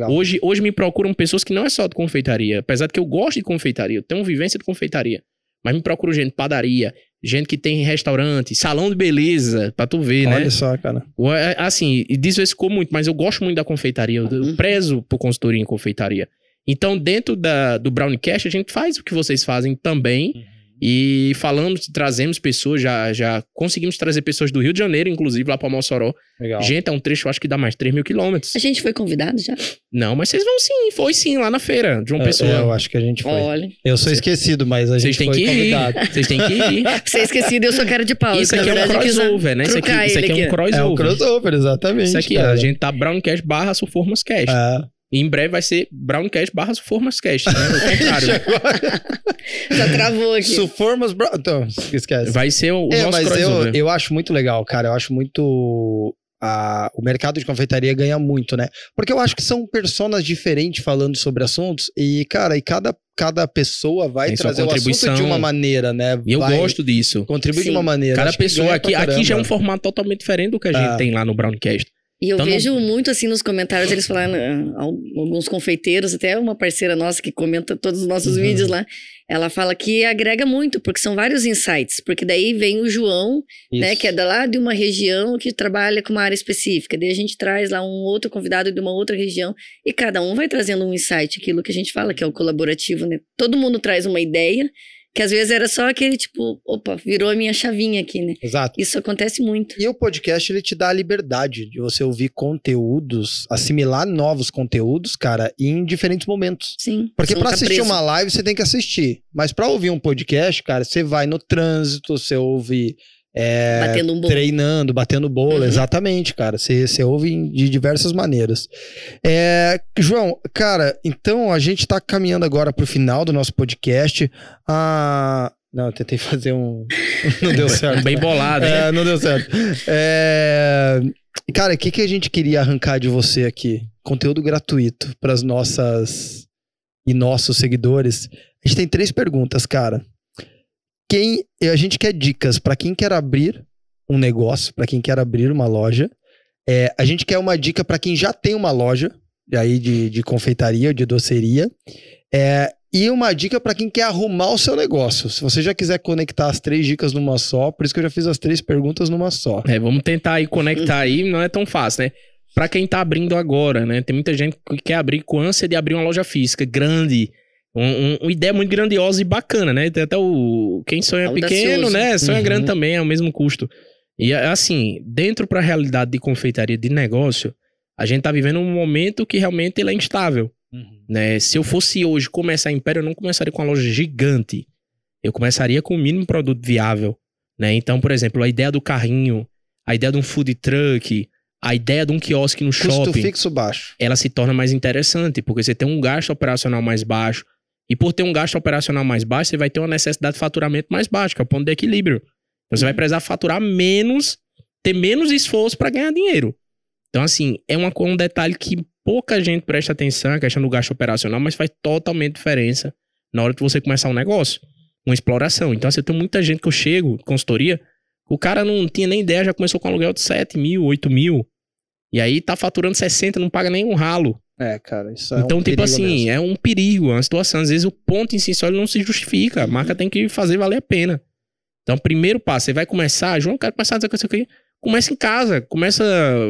Hoje, hoje me procuram pessoas que não é só de confeitaria, apesar de que eu gosto de confeitaria, eu tenho vivência de confeitaria, mas me procuram gente de padaria, gente que tem restaurante, salão de beleza, pra tu ver, Olha né? Olha só, cara. É, assim, diversificou muito, mas eu gosto muito da confeitaria. Eu, uhum. prezo por consultoria em confeitaria. Então, dentro da, do Browncast, a gente faz o que vocês fazem também. Uhum. E falamos, trazemos pessoas, já, já conseguimos trazer pessoas do Rio de Janeiro, inclusive, lá para Mossoró. Legal. Gente, é um trecho, acho que dá mais de 3 mil quilômetros. A gente foi convidado já? Não, mas vocês vão sim, foi sim, lá na feira de uma é, pessoa. É, eu acho que a gente foi. Olha. Eu sou esquecido, mas a gente foi que convidado. Vocês têm que ir. Você é esquecido, eu sou cara de pau. Isso aqui é um crossover, né? Isso aqui, isso aqui é um crossover. É um crossover, exatamente. Isso aqui, cara. a gente tá Browncast barra Suformas Cast. É. E em breve vai ser Browncast barra Suformascast, né? O contrário. Já travou aqui. Suformas Brown... Então, esquece. Vai ser o, é, nosso mas eu, eu acho muito legal, cara. Eu acho muito... A, o mercado de confeitaria ganha muito, né? Porque eu acho que são personas diferentes falando sobre assuntos e, cara, e cada, cada pessoa vai Tem trazer o assunto de uma maneira, né? E eu vai gosto disso. Contribuir de uma maneira. Cada pessoa aqui, aqui já é um formato totalmente diferente do que a gente ah. tem lá no Browncast. E eu então, vejo não... muito assim nos comentários, eles falando, ah, alguns confeiteiros, até uma parceira nossa que comenta todos os nossos uhum. vídeos lá, ela fala que agrega muito, porque são vários insights, porque daí vem o João, Isso. né, que é da lá de uma região que trabalha com uma área específica, daí a gente traz lá um outro convidado de uma outra região, e cada um vai trazendo um insight, aquilo que a gente fala, que é o colaborativo, né? Todo mundo traz uma ideia, que às vezes era só aquele tipo, opa, virou a minha chavinha aqui, né? Exato. Isso acontece muito. E o podcast, ele te dá a liberdade de você ouvir conteúdos, assimilar novos conteúdos, cara, em diferentes momentos. Sim. Porque para assistir preso. uma live, você tem que assistir. Mas para ouvir um podcast, cara, você vai no trânsito, você ouve é, batendo um bolo. Treinando, batendo bolo, uhum. exatamente, cara. Você ouve de diversas maneiras. É, João, cara, então a gente tá caminhando agora pro final do nosso podcast. Ah, não, eu tentei fazer um. Não deu certo. Bem bolado, hein? É, não deu certo. É... Cara, o que, que a gente queria arrancar de você aqui? Conteúdo gratuito para as nossas e nossos seguidores. A gente tem três perguntas, cara quem a gente quer dicas para quem quer abrir um negócio, para quem quer abrir uma loja. É, a gente quer uma dica para quem já tem uma loja aí de, de confeitaria de doceria. É, e uma dica para quem quer arrumar o seu negócio. Se você já quiser conectar as três dicas numa só, por isso que eu já fiz as três perguntas numa só. É, vamos tentar aí conectar aí, não é tão fácil, né? Para quem tá abrindo agora, né? Tem muita gente que quer abrir com ânsia de abrir uma loja física grande, um, um, uma ideia muito grandiosa e bacana, né? Tem até o. Quem sonha pequeno, né? Sonha uhum. grande também, é o mesmo custo. E assim, dentro para a realidade de confeitaria de negócio, a gente tá vivendo um momento que realmente ele é instável. Uhum. Né? Se eu fosse hoje começar Império, eu não começaria com uma loja gigante. Eu começaria com o mínimo produto viável. Né? Então, por exemplo, a ideia do carrinho, a ideia de um food truck, a ideia de um quiosque no Custo shopping. fixo baixo. Ela se torna mais interessante, porque você tem um gasto operacional mais baixo, e por ter um gasto operacional mais baixo, você vai ter uma necessidade de faturamento mais baixo, que é o ponto de equilíbrio. Então, você vai precisar faturar menos, ter menos esforço para ganhar dinheiro. Então, assim, é uma, um detalhe que pouca gente presta atenção, a questão do gasto operacional, mas faz totalmente diferença na hora que você começar um negócio, uma exploração. Então, assim, tem muita gente que eu chego, consultoria, o cara não tinha nem ideia, já começou com um aluguel de 7 mil, 8 mil. E aí tá faturando 60, não paga nem um ralo. É, cara, isso é Então, um tipo assim, mesmo. é um perigo, é uma situação. Às vezes o ponto em si só não se justifica. A marca tem que fazer valer a pena. Então, primeiro passo, você vai começar, João, quero começar a dizer isso aqui. Começa em casa, começa,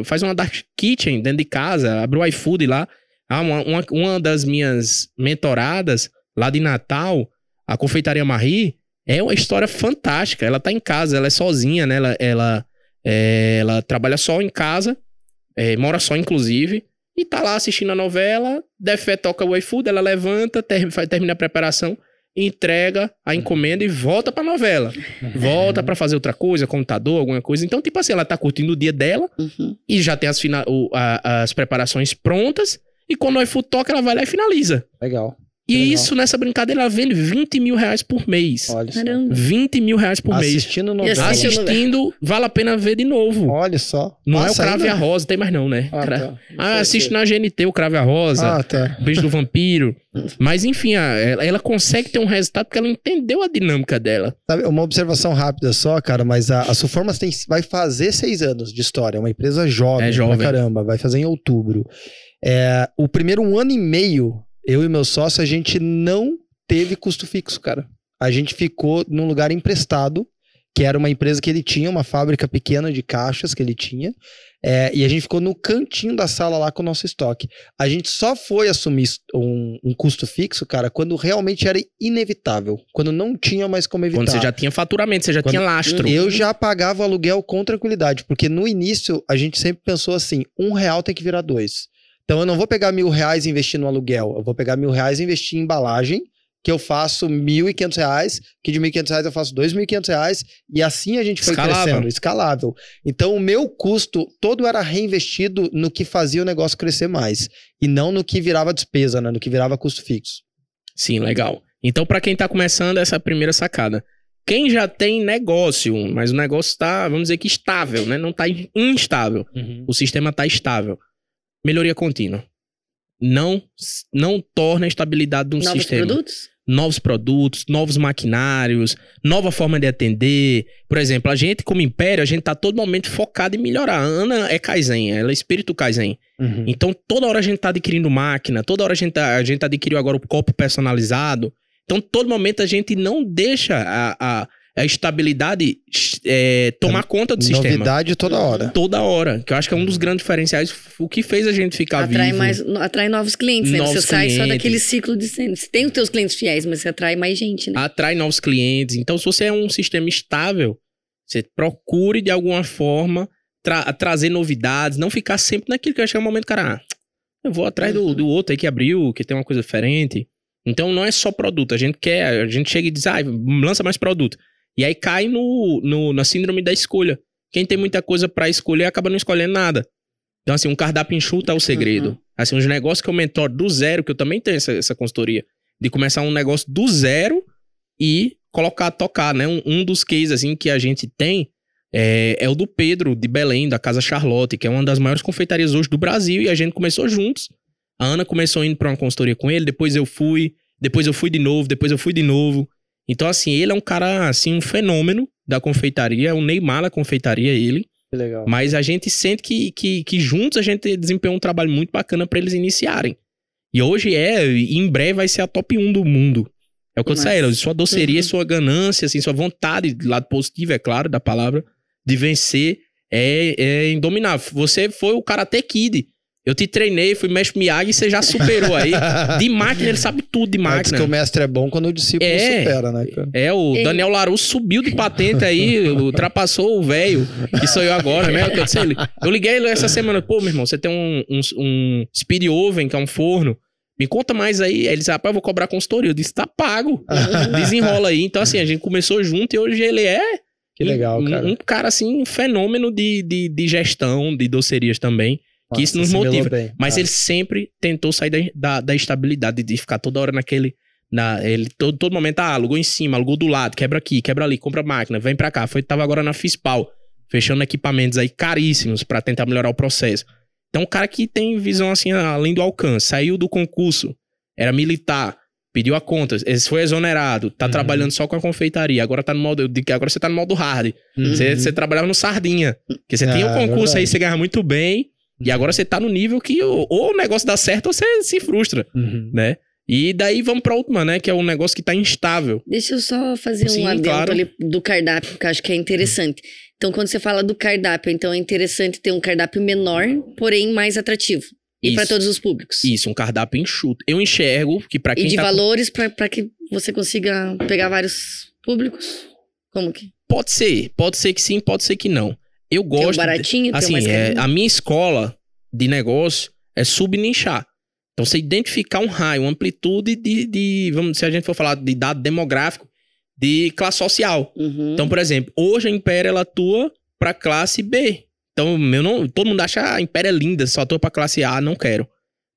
faz uma dark kitchen dentro de casa, abre o iFood lá. Ah, uma, uma, uma das minhas mentoradas lá de Natal, a confeitaria Marie, É uma história fantástica. Ela tá em casa, ela é sozinha, né? Ela, ela, é, ela trabalha só em casa, é, mora só, inclusive, e tá lá assistindo a novela. Defé toca o iFood, ela levanta, ter, termina a preparação, entrega a encomenda e volta pra novela. Volta para fazer outra coisa, computador, alguma coisa. Então, tipo assim, ela tá curtindo o dia dela uhum. e já tem as, o, a, as preparações prontas. E quando o iFood toca, ela vai lá e finaliza. Legal. E Legal. isso, nessa brincadeira, ela vende 20 mil reais por mês. Olha só. Caramba. 20 mil reais por Assistindo mês. Novela. Assistindo, vale a pena ver de novo. Olha só. Não Passa é o Crave ainda? a Rosa, tem mais não, né? Ah, tá. ah assiste na GNT o Crave a Rosa. Ah, tá. Beijo do Vampiro. Mas enfim, ela, ela, consegue ter um resultado porque ela entendeu a dinâmica dela. Sabe, uma observação rápida só, cara, mas a, a Suformas tem, vai fazer seis anos de história. É uma empresa jovem. É jovem. caramba, vai fazer em outubro. É, o primeiro um ano e meio eu e meu sócio, a gente não teve custo fixo, cara. A gente ficou num lugar emprestado, que era uma empresa que ele tinha, uma fábrica pequena de caixas que ele tinha. É, e a gente ficou no cantinho da sala lá com o nosso estoque. A gente só foi assumir um, um, custo fixo, cara, quando realmente era inevitável. Quando não tinha mais como evitar. Quando você já tinha faturamento, você já quando tinha lastro. Eu já pagava aluguel com tranquilidade, porque no início a gente sempre pensou assim: um real tem que virar dois. Então eu não vou pegar mil reais e investir no aluguel, eu vou pegar mil reais e investir em embalagem, que eu faço mil e quinhentos reais, que de mil e quinhentos reais eu faço dois mil e quinhentos reais, e assim a gente foi escalável. crescendo, escalável. Então o meu custo todo era reinvestido no que fazia o negócio crescer mais, e não no que virava despesa, né, no que virava custo fixo. Sim, legal. Então para quem tá começando essa primeira sacada, quem já tem negócio, mas o negócio está, vamos dizer que estável, né? Não está instável. Uhum. O sistema está estável melhoria contínua. Não, não torna a estabilidade de um Novos sistema. Novos produtos? Novos produtos, novos maquinários, nova forma de atender. Por exemplo, a gente, como império, a gente tá todo momento focado em melhorar. A Ana é Kaizen, ela é espírito Kaizen. Uhum. Então, toda hora a gente tá adquirindo máquina, toda hora a gente, tá, a gente adquiriu agora o copo personalizado. Então, todo momento a gente não deixa a, a a estabilidade é, tomar é, conta do novidade sistema. Novidade toda hora. Toda hora. Que eu acho que é um dos grandes diferenciais, o que fez a gente ficar atrai vivo. Mais, atrai novos clientes, novos né? Você clientes. sai só daquele ciclo de Você tem os teus clientes fiéis, mas você atrai mais gente, né? Atrai novos clientes. Então, se você é um sistema estável, você procure de alguma forma tra trazer novidades, não ficar sempre naquilo que eu acho que é o momento, cara, ah, eu vou atrás do, do outro aí que abriu, que tem uma coisa diferente. Então não é só produto, a gente quer, a gente chega e diz, ah, lança mais produto. E aí cai no, no, na síndrome da escolha. Quem tem muita coisa para escolher acaba não escolhendo nada. Então, assim, um cardápio enxuto é o segredo. Uhum. Assim, uns negócios que eu mentor do zero, que eu também tenho essa, essa consultoria, de começar um negócio do zero e colocar, tocar, né? Um, um dos cases, assim, que a gente tem é, é, o do Pedro, de Belém, da Casa Charlotte, que é uma das maiores confeitarias hoje do Brasil, e a gente começou juntos. A Ana começou indo para uma consultoria com ele, depois eu fui, depois eu fui de novo, depois eu fui de novo. Então, assim, ele é um cara, assim, um fenômeno da confeitaria, é um Neymar da confeitaria, ele. Que legal. Mas a gente sente que, que, que juntos a gente desempenhou um trabalho muito bacana para eles iniciarem. E hoje é, e em breve vai ser a top 1 do mundo. É o que eu disse sua doceria, uhum. sua ganância, assim, sua vontade, lado positivo, é claro, da palavra, de vencer é, é indominável. Você foi o Karate Kid. Eu te treinei, fui mestre Miyagi e você já superou aí. De máquina, ele sabe tudo de máquina. Diz que o mestre é bom quando o discípulo é, supera, né, cara? É, o Daniel Laru subiu de patente aí, ultrapassou o velho, que sou eu agora, né? Eu, sei, eu liguei ele essa semana, pô, meu irmão, você tem um, um, um speed oven, que é um forno. Me conta mais aí. Aí ele disse, rapaz, eu vou cobrar consultoria. Eu disse, tá pago. Desenrola aí. Então, assim, a gente começou junto e hoje ele é... Que legal, cara. Um, um cara, assim, um fenômeno de, de, de gestão, de docerias também que isso nos motiva. Mas ah. ele sempre tentou sair da, da, da, estabilidade, de ficar toda hora naquele. Na, ele todo, todo momento, ah, alugou em cima, alugou do lado, quebra aqui, quebra ali, compra máquina, vem pra cá. Foi, tava agora na Fispal, fechando equipamentos aí caríssimos para tentar melhorar o processo. Então, um cara que tem visão assim, além do alcance, saiu do concurso, era militar, pediu a conta, foi exonerado, tá uhum. trabalhando só com a confeitaria, agora tá no modo, agora você tá no modo hard. Uhum. Você, você trabalhava no sardinha, porque você ah, tinha um é concurso é aí, você ganhava muito bem, e agora você tá no nível que ou, ou o negócio dá certo ou você se frustra, uhum. né? E daí vamos pra última, né? Que é um negócio que tá instável. Deixa eu só fazer Sim, um adendo claro. ali do cardápio, que eu acho que é interessante. Então, quando você fala do cardápio, então é interessante ter um cardápio menor, porém mais atrativo. E para todos os públicos. Isso, um cardápio enxuto. Eu enxergo que para quem E de tá valores com... para que você consiga pegar vários públicos? Como que? Pode ser, pode ser que sim, pode ser que não. Eu gosto. Tem um baratinho, assim, tem é, a minha escola de negócio é subnichar. Então, você identificar um raio, uma amplitude de, de, vamos, se a gente for falar de dado demográfico, de classe social. Uhum. Então, por exemplo, hoje a Império ela atua para classe B. Então, meu não, todo mundo acha ah, a Império é linda, só atua para classe A, não quero.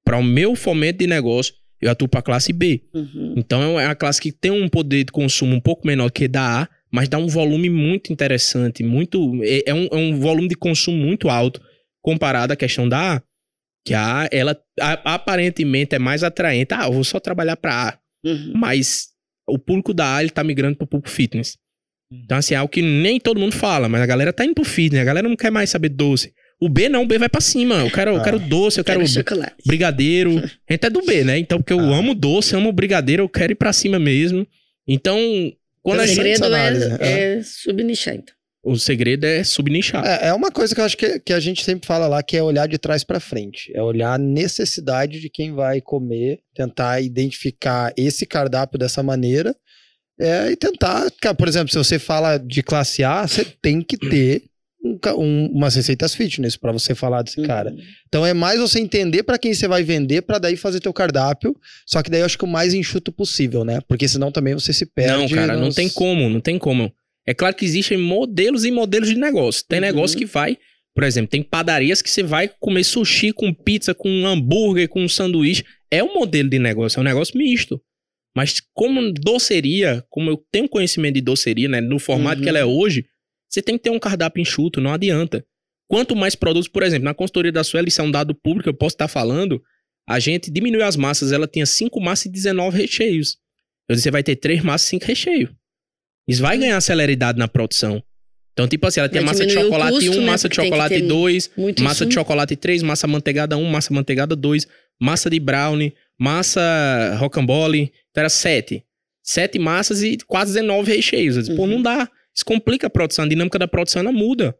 Para o meu fomento de negócio, eu atuo para classe B. Uhum. Então, é a classe que tem um poder de consumo um pouco menor que da A, mas dá um volume muito interessante, muito é, é, um, é um volume de consumo muito alto comparado à questão da A. Que a ela a, aparentemente é mais atraente. Ah, eu vou só trabalhar para A. Uhum. Mas o público da A ele tá migrando pro público fitness. Então, assim, é algo que nem todo mundo fala, mas a galera tá indo pro fitness. A galera não quer mais saber doce. O B não, o B vai pra cima. Eu quero, ah, eu quero doce, eu quero, quero brigadeiro. A gente é do B, né? Então, porque eu ah. amo doce, amo brigadeiro, eu quero ir pra cima mesmo. Então, quando o segredo é, é, é subnichar, então. O segredo é subnichar. É, é uma coisa que eu acho que, que a gente sempre fala lá, que é olhar de trás para frente. É olhar a necessidade de quem vai comer, tentar identificar esse cardápio dessa maneira é, e tentar. Por exemplo, se você fala de classe A, você tem que ter um, um, umas receitas fitness para você falar desse uhum. cara. Então é mais você entender para quem você vai vender para daí fazer teu cardápio. Só que daí eu acho que o mais enxuto possível, né? Porque senão também você se perde. Não, cara, nos... não tem como, não tem como. É claro que existem modelos e modelos de negócio. Tem uhum. negócio que vai, por exemplo, tem padarias que você vai comer sushi com pizza, com hambúrguer, com sanduíche. É um modelo de negócio, é um negócio misto. Mas como doceria, como eu tenho conhecimento de doceria, né, no formato uhum. que ela é hoje, você tem que ter um cardápio enxuto, não adianta. Quanto mais produtos, por exemplo, na consultoria da Sueli, isso é um dado público, eu posso estar falando, a gente diminuiu as massas, ela tinha 5 massas e 19 recheios. Eu disse, você vai ter 3 massas e 5 recheios. Isso vai ganhar celeridade na produção. Então, tipo assim, ela tem massa de chocolate custo, 1, né? massa de chocolate 2, massa insumo. de chocolate 3, massa manteigada 1, massa manteigada 2, massa de brownie, massa rocambole. Então era 7. 7 massas e quase 19 recheios. disse, uhum. Pô, não dá. Isso complica a produção, a dinâmica da produção ela muda.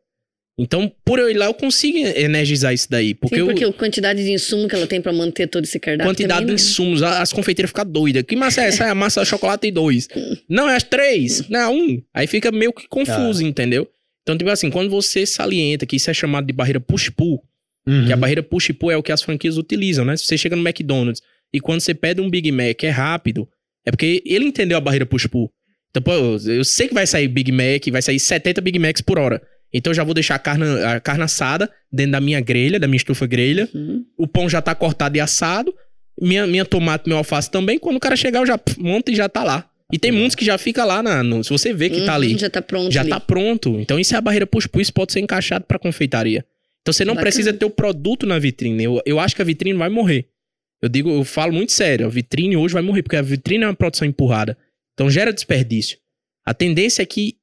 Então, por eu ir lá, eu consigo energizar isso daí. Porque, Sim, porque eu, a quantidade de insumo que ela tem para manter todo esse cardápio. Quantidade também, de né? insumos. As confeiteiras ficam doidas. Que massa é essa? É a massa de chocolate dois. não, é as três. Não, é um. Aí fica meio que confuso, ah. entendeu? Então, tipo assim, quando você salienta que isso é chamado de barreira push-pull, uhum. que a barreira push-pull é o que as franquias utilizam, né? Se você chega no McDonald's e quando você pede um Big Mac é rápido, é porque ele entendeu a barreira push-pull. Então, pô, eu sei que vai sair Big Mac, vai sair 70 Big Macs por hora. Então eu já vou deixar a carne, a carne assada dentro da minha grelha, da minha estufa grelha. Uhum. O pão já tá cortado e assado. Minha, minha tomate, meu alface também. Quando o cara chegar, eu já monto e já tá lá. E tem uhum. muitos que já fica lá na, no, se você vê que uhum, tá ali. Já tá pronto. Já ali. tá pronto. Então isso é a barreira push isso pode ser encaixado para confeitaria. Então você não Bacana. precisa ter o produto na vitrine. Eu, eu acho que a vitrine vai morrer. Eu digo, eu falo muito sério, a vitrine hoje vai morrer, porque a vitrine é uma produção empurrada. Então gera desperdício. A tendência é que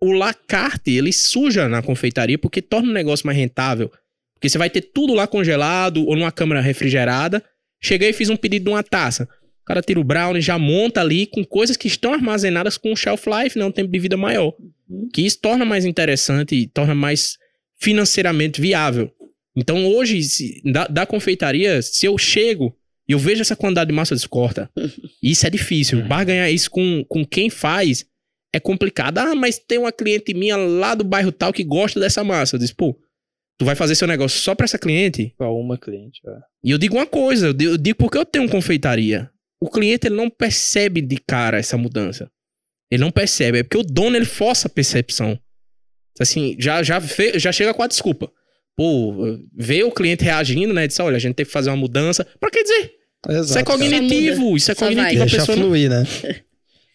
o lacarte, ele suja na confeitaria porque torna o negócio mais rentável. Porque você vai ter tudo lá congelado ou numa câmara refrigerada. Cheguei e fiz um pedido de uma taça. O cara tira o brownie, já monta ali com coisas que estão armazenadas com shelf life, né? Um tempo de vida maior. Uhum. Que isso torna mais interessante e torna mais financeiramente viável. Então hoje, se, da, da, confeitaria, se eu chego e eu vejo essa quantidade de massa descorta, isso é difícil. Barganhar isso com, com quem faz é complicado. Ah, mas tem uma cliente minha lá do bairro tal que gosta dessa massa. Eu disse, pô, tu vai fazer seu negócio só pra essa cliente? Pra uma cliente, é. E eu digo uma coisa, eu digo porque eu tenho confeitaria. O cliente, ele não percebe de cara essa mudança. Ele não percebe, é porque o dono, ele força a percepção. Assim, já, já, já chega com a desculpa. Pô, vê o cliente reagindo, né? Diz, olha, a gente tem que fazer uma mudança. Pra que dizer? Exato, isso é cognitivo, isso é cognitivo. A pessoa fluir, não... né?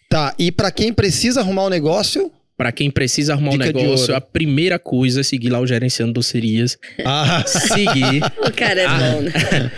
Tá, e para quem precisa arrumar o um negócio, para quem precisa arrumar Dica um negócio, a primeira coisa é seguir lá o gerenciando docerias. Ah. Seguir. o cara é a, bom, né?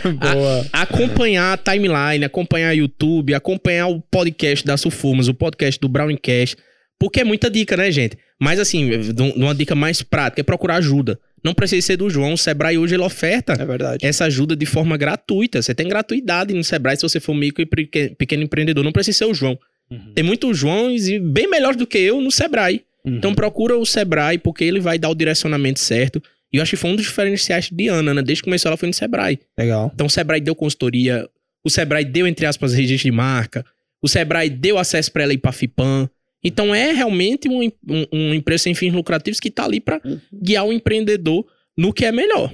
Boa. A, acompanhar a timeline, acompanhar o YouTube, acompanhar o podcast da Sulfumas, o podcast do Browningcast. Porque é muita dica, né, gente? Mas assim, uma dica mais prática é procurar ajuda. Não precisa ser do João. O Sebrae hoje ele oferta é essa ajuda de forma gratuita. Você tem gratuidade no Sebrae se você for micro e pequeno empreendedor. Não precisa ser o João. Uhum. Tem muitos Joões e bem melhores do que eu no Sebrae. Uhum. Então procura o Sebrae, porque ele vai dar o direcionamento certo. E eu acho que foi um dos diferenciais de Ana, né? Desde que começou ela foi no Sebrae. Legal. Então o Sebrae deu consultoria, o Sebrae deu, entre aspas, registro de marca, o Sebrae deu acesso para ela ir pra FIPAM. Então é realmente um, um, uma empresa sem fins lucrativos que está ali para uhum. guiar o empreendedor no que é melhor.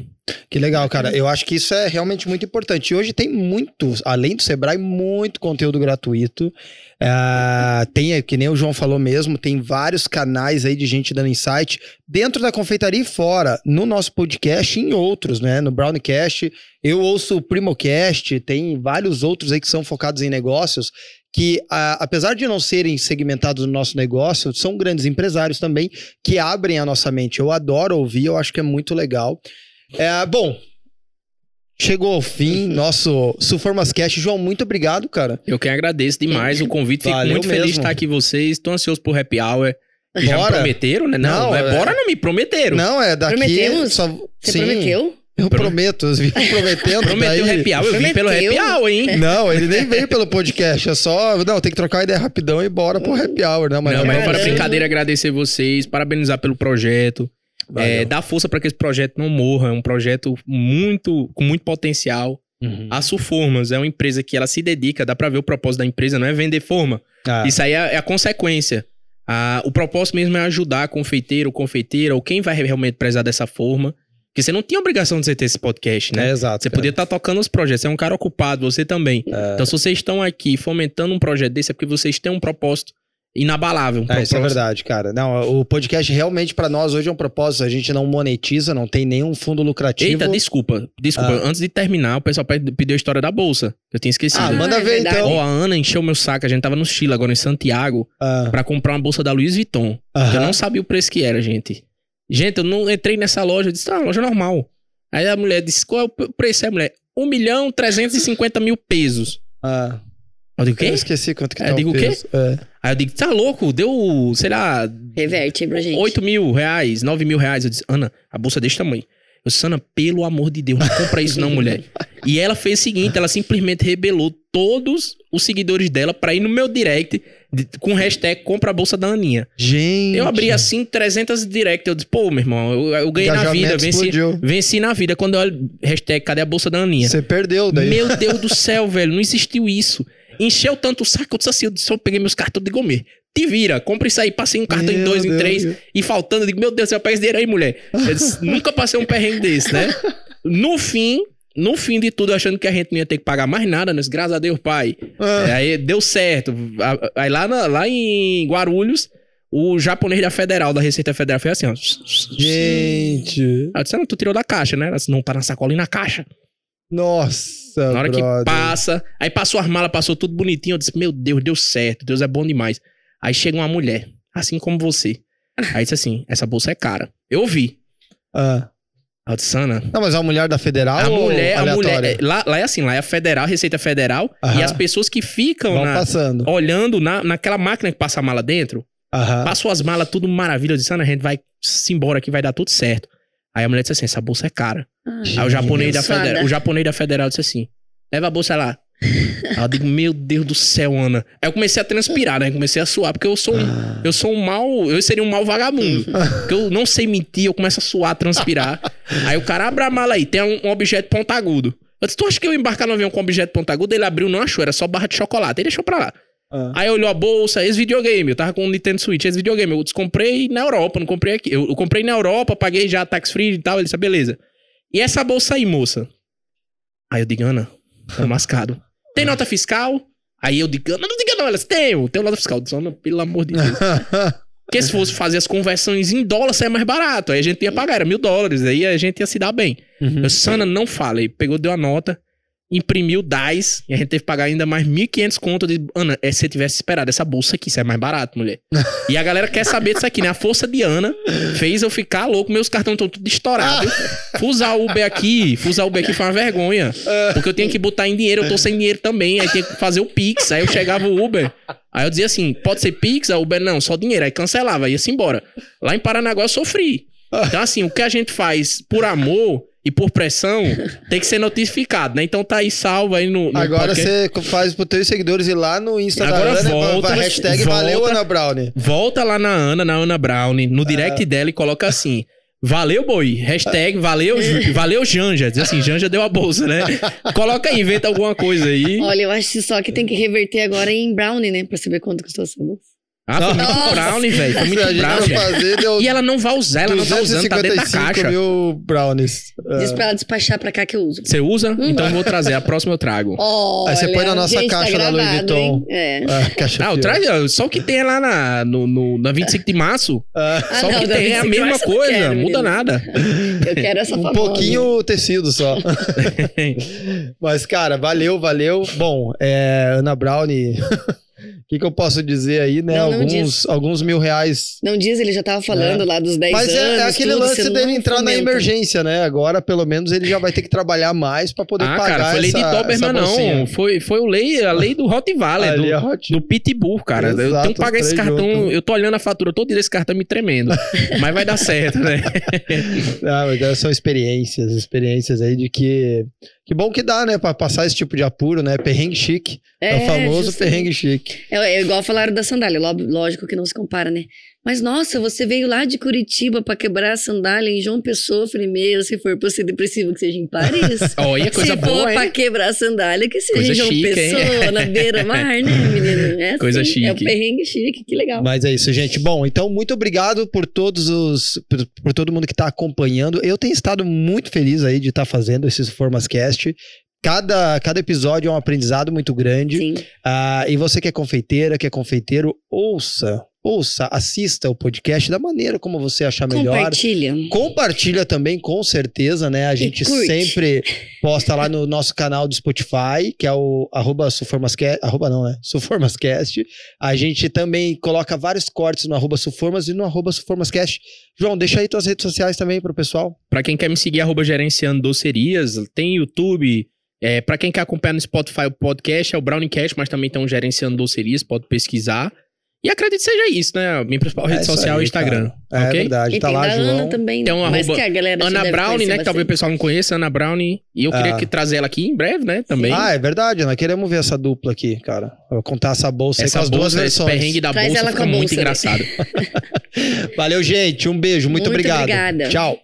Que legal, cara. Eu acho que isso é realmente muito importante. E hoje tem muito, além do Sebrae, muito conteúdo gratuito. É, tem, que nem o João falou mesmo, tem vários canais aí de gente dando insight dentro da confeitaria e fora, no nosso podcast e em outros, né? No Browncast, eu ouço o Primocast, tem vários outros aí que são focados em negócios que, a, apesar de não serem segmentados no nosso negócio, são grandes empresários também que abrem a nossa mente. Eu adoro ouvir, eu acho que é muito legal. É, bom, chegou ao fim nosso Suformascast. João, muito obrigado, cara. Eu que agradeço demais o convite. Fico Valeu muito mesmo. feliz de estar aqui vocês. Estou ansioso por Happy Hour. Já bora. me prometeram, né? Não, não é, é, bora não me prometeram. Não, é daqui... Prometemos? Só... Você Sim. prometeu? Eu prometo, eu vim prometendo. Prometeu daí... happy hour, eu vim pelo happy hour, hein? Não, ele nem veio pelo podcast, é só. Não, tem que trocar ideia rapidão e bora pro happy hour, né? Mas não, mas fora brincadeira, agradecer vocês, parabenizar pelo projeto. É, dar força para que esse projeto não morra. É um projeto muito com muito potencial. Uhum. A Suformas é uma empresa que ela se dedica, dá para ver o propósito da empresa, não é vender forma. Ah. Isso aí é, é a consequência. Ah, o propósito mesmo é ajudar a confeiteiro, confeiteira, ou quem vai realmente prezar dessa forma. Porque você não tinha obrigação de você ter esse podcast, né? É, exato. Você cara. podia estar tá tocando os projetos. Você é um cara ocupado, você também. É. Então, se vocês estão aqui fomentando um projeto desse, é porque vocês têm um propósito inabalável. Um é, isso é verdade, cara. Não, o podcast realmente para nós hoje é um propósito. A gente não monetiza, não tem nenhum fundo lucrativo. Eita, desculpa. Desculpa. Ah. Antes de terminar, o pessoal pediu a história da bolsa. Eu tinha esquecido. Ah, manda ah, ver então. Ó, oh, a Ana encheu meu saco. A gente tava no Chile, agora em Santiago, ah. para comprar uma bolsa da Louis Vuitton. Eu não sabia o preço que era, gente. Gente, eu não entrei nessa loja. Eu disse, ah, loja normal. Aí a mulher disse, qual é o preço? Aí a mulher, 1 milhão 350 mil pesos. Ah. Eu digo, o quê? Eu esqueci quanto que tá eu digo, o quê? É. Aí eu digo, tá louco? Deu, sei lá... Reverte aí pra gente. 8 mil reais, 9 mil reais. Eu disse, Ana, a bolsa é desse tamanho. Eu disse, Ana, pelo amor de Deus, não compra isso não, mulher. e ela fez o seguinte, ela simplesmente rebelou todos os seguidores dela pra ir no meu direct com hashtag compra a bolsa da Aninha. Gente. Eu abri assim 300 direct. Eu disse, pô, meu irmão, eu, eu ganhei na vida, venci, venci na vida. Quando eu olho hashtag, cadê a bolsa da Aninha? Você perdeu daí. Meu Deus do céu, velho, não existiu isso. Encheu tanto o saco, eu disse assim, eu, disse, eu peguei meus cartões de gourmet. Te vira, compra isso aí, passei um cartão meu em dois, Deus em três, Deus. e faltando, eu digo, meu Deus, eu pego esse dinheiro aí, mulher. Disse, Nunca passei um perrengue desse, né? No fim, no fim de tudo, achando que a gente não ia ter que pagar mais nada, né? Graças a Deus, pai. Ah. Aí deu certo. Aí lá, na, lá em Guarulhos, o japonês da Federal, da Receita Federal, foi assim, ó. Gente. Aí disse, não, tu tirou da caixa, né? Ela disse, não, tá na sacola e na caixa. Nossa, Na hora brother. que passa, aí passou as malas, passou tudo bonitinho, eu disse, meu Deus, deu certo, Deus é bom demais. Aí chega uma mulher, assim como você. Aí disse assim, essa bolsa é cara. Eu ouvi. Ah. Sana. Não, mas a mulher da federal a mulher, a mulher, é, lá, lá é assim, lá é a federal, Receita Federal, Aham. e as pessoas que ficam na, passando. olhando na, naquela máquina que passa a mala dentro, Aham. passou as malas, tudo maravilha, eu disse, Sana, a gente vai se embora que vai dar tudo certo. Aí a mulher disse assim, essa bolsa é cara. Ah, Aí o japonês, da federal, o japonês da federal disse assim, leva a bolsa lá. Aí eu digo, meu Deus do céu, Ana. Aí eu comecei a transpirar, né? Comecei a suar, porque eu sou um, ah. eu sou um mal, eu seria um mal vagabundo. porque eu não sei mentir, eu começo a suar, a transpirar. aí o cara abre a mala aí, tem um, um objeto pontagudo. Eu disse, tu acha que eu embarcar no avião com objeto pontagudo? Ele abriu, não achou, era só barra de chocolate. Ele deixou pra lá. Ah. Aí olhou a bolsa, esse videogame. Eu tava com o Nintendo Switch, esse videogame. Eu descomprei na Europa, não comprei aqui. Eu, eu comprei na Europa, paguei já tax free e tal. Ele disse, ah, beleza. E essa bolsa aí, moça? Aí eu digo, Ana, tá mascado. Tem nota fiscal? Aí eu digo, não, não diga não, elas têm, tem nota fiscal. Disse, pelo amor de Deus. Porque se fosse fazer as conversões em dólar, seria mais barato. Aí a gente ia pagar, era mil dólares. Aí a gente ia se dar bem. Uhum. Eu, Sana, não fala. Ele pegou, deu a nota imprimiu DAIS e a gente teve que pagar ainda mais 1.500 conto de... Ana, é, se você tivesse esperado essa bolsa aqui, isso é mais barato, mulher. e a galera quer saber disso aqui, né? A força de Ana fez eu ficar louco, meus cartões estão tudo estourados. Fusar o Uber aqui, fusar o Uber aqui foi uma vergonha. Porque eu tinha que botar em dinheiro, eu tô sem dinheiro também, aí tinha que fazer o Pix, aí eu chegava o Uber... Aí eu dizia assim, pode ser Pix? A Uber, não, só dinheiro. Aí cancelava, ia-se embora. Lá em Paranaguá eu sofri. Então assim, o que a gente faz por amor e por pressão, tem que ser notificado, né? Então tá aí salvo aí no. no Agora você faz pros teus seguidores ir lá no Insta Agora da Ana, volta, hashtag volta, valeu Ana Brown. Volta lá na Ana, na Ana Brown, no direct ah. dela e coloca assim. Valeu, boi. Hashtag valeu, valeu Janja. Diz assim, Janja deu a bolsa, né? Coloca aí, inventa alguma coisa aí. Olha, eu acho só que tem que reverter agora em Brownie, né? Pra saber quanto custou essa bolsa. Ah, foi muito brownie, velho. Foi muito brownie. Fazer, deu e ela não vai usar, ela não tá usando, tá dentro da caixa. mil brownies. Diz pra ela despachar pra cá que eu uso. Você usa? Hum. Então eu vou trazer. A próxima eu trago. Olha, Aí você põe na nossa gente, tá caixa tá da Louis Vuitton. É. Ah, caixa ah, eu trago, só o que tem lá na, no, no, na 25 de março. Ah. Só o que tem é a mesma coisa, quero, muda nada. Eu quero essa famosa. Um pouquinho tecido só. Mas, cara, valeu, valeu. Bom, é, Ana Brownie que, que eu posso dizer aí, né? Não, não alguns, alguns mil reais. Não diz, ele já tava falando é. lá dos 10 Mas anos. Mas é, é, aquele tudo, lance dele entrar fomenta. na emergência, né? Agora, pelo menos, ele já vai ter que trabalhar mais para poder ah, pagar. Cara, foi lei de Doberman, não. Foi, foi o lei, a lei do Rottweiler, do, é Hot... do Pitbull, cara. Exato, eu tenho que pagar esse cartão. Junto. Eu tô olhando a fatura todo dia esse cartão me tremendo. mas vai dar certo, né? não, mas são experiências, experiências aí de que que bom que dá, né? Pra passar esse tipo de apuro, né? Perrengue chique. É, é o famoso justamente. perrengue chique. É, é, igual falaram da sandália. Lógico que não se compara, né? Mas, nossa, você veio lá de Curitiba para quebrar a sandália em João Pessoa. meu, se for pra ser depressivo, que seja em Paris. Olha, coisa se boa, for hein? pra quebrar a sandália, que seja coisa em João chique, Pessoa, hein? na beira-mar, né, menino? É coisa assim, chique. É o perrengue chique, que legal. Mas é isso, gente. Bom, então, muito obrigado por todos os... Por, por todo mundo que tá acompanhando. Eu tenho estado muito feliz aí de estar tá fazendo esses Formascast. Cada, cada episódio é um aprendizado muito grande. Sim. Uh, e você que é confeiteira, que é confeiteiro, ouça ouça, assista o podcast da maneira como você achar melhor. Compartilha. Compartilha também, com certeza, né? A gente sempre posta lá no nosso canal do Spotify, que é o arroba Suformascast, arroba não, né? Suformascast. A gente também coloca vários cortes no arroba Suformas e no arroba Suformascast. João, deixa aí tuas redes sociais também pro pessoal. Para quem quer me seguir, arroba gerenciando docerias, tem YouTube, é, para quem quer acompanhar no Spotify o podcast, é o Browningcast, mas também estão gerenciando docerias, pode pesquisar. E acredito que seja isso, né? Minha principal rede é social é o Instagram. Cara. É okay? verdade, e tá lá, João. Ana também, tem uma mas que a galera Ana Brown, né? Que talvez o pessoal não conheça, Ana Brown. E eu queria é. que trazer ela aqui em breve, né? Também. Ah, é verdade, Ana. Queremos ver essa dupla aqui, cara. Eu vou contar essa bolsa essa aí com as bolsa, duas versões. Esse perrengue da Traz bolsa fica muito bolsa, engraçado. Valeu, gente. Um beijo. Muito, muito obrigado. Obrigada. Tchau.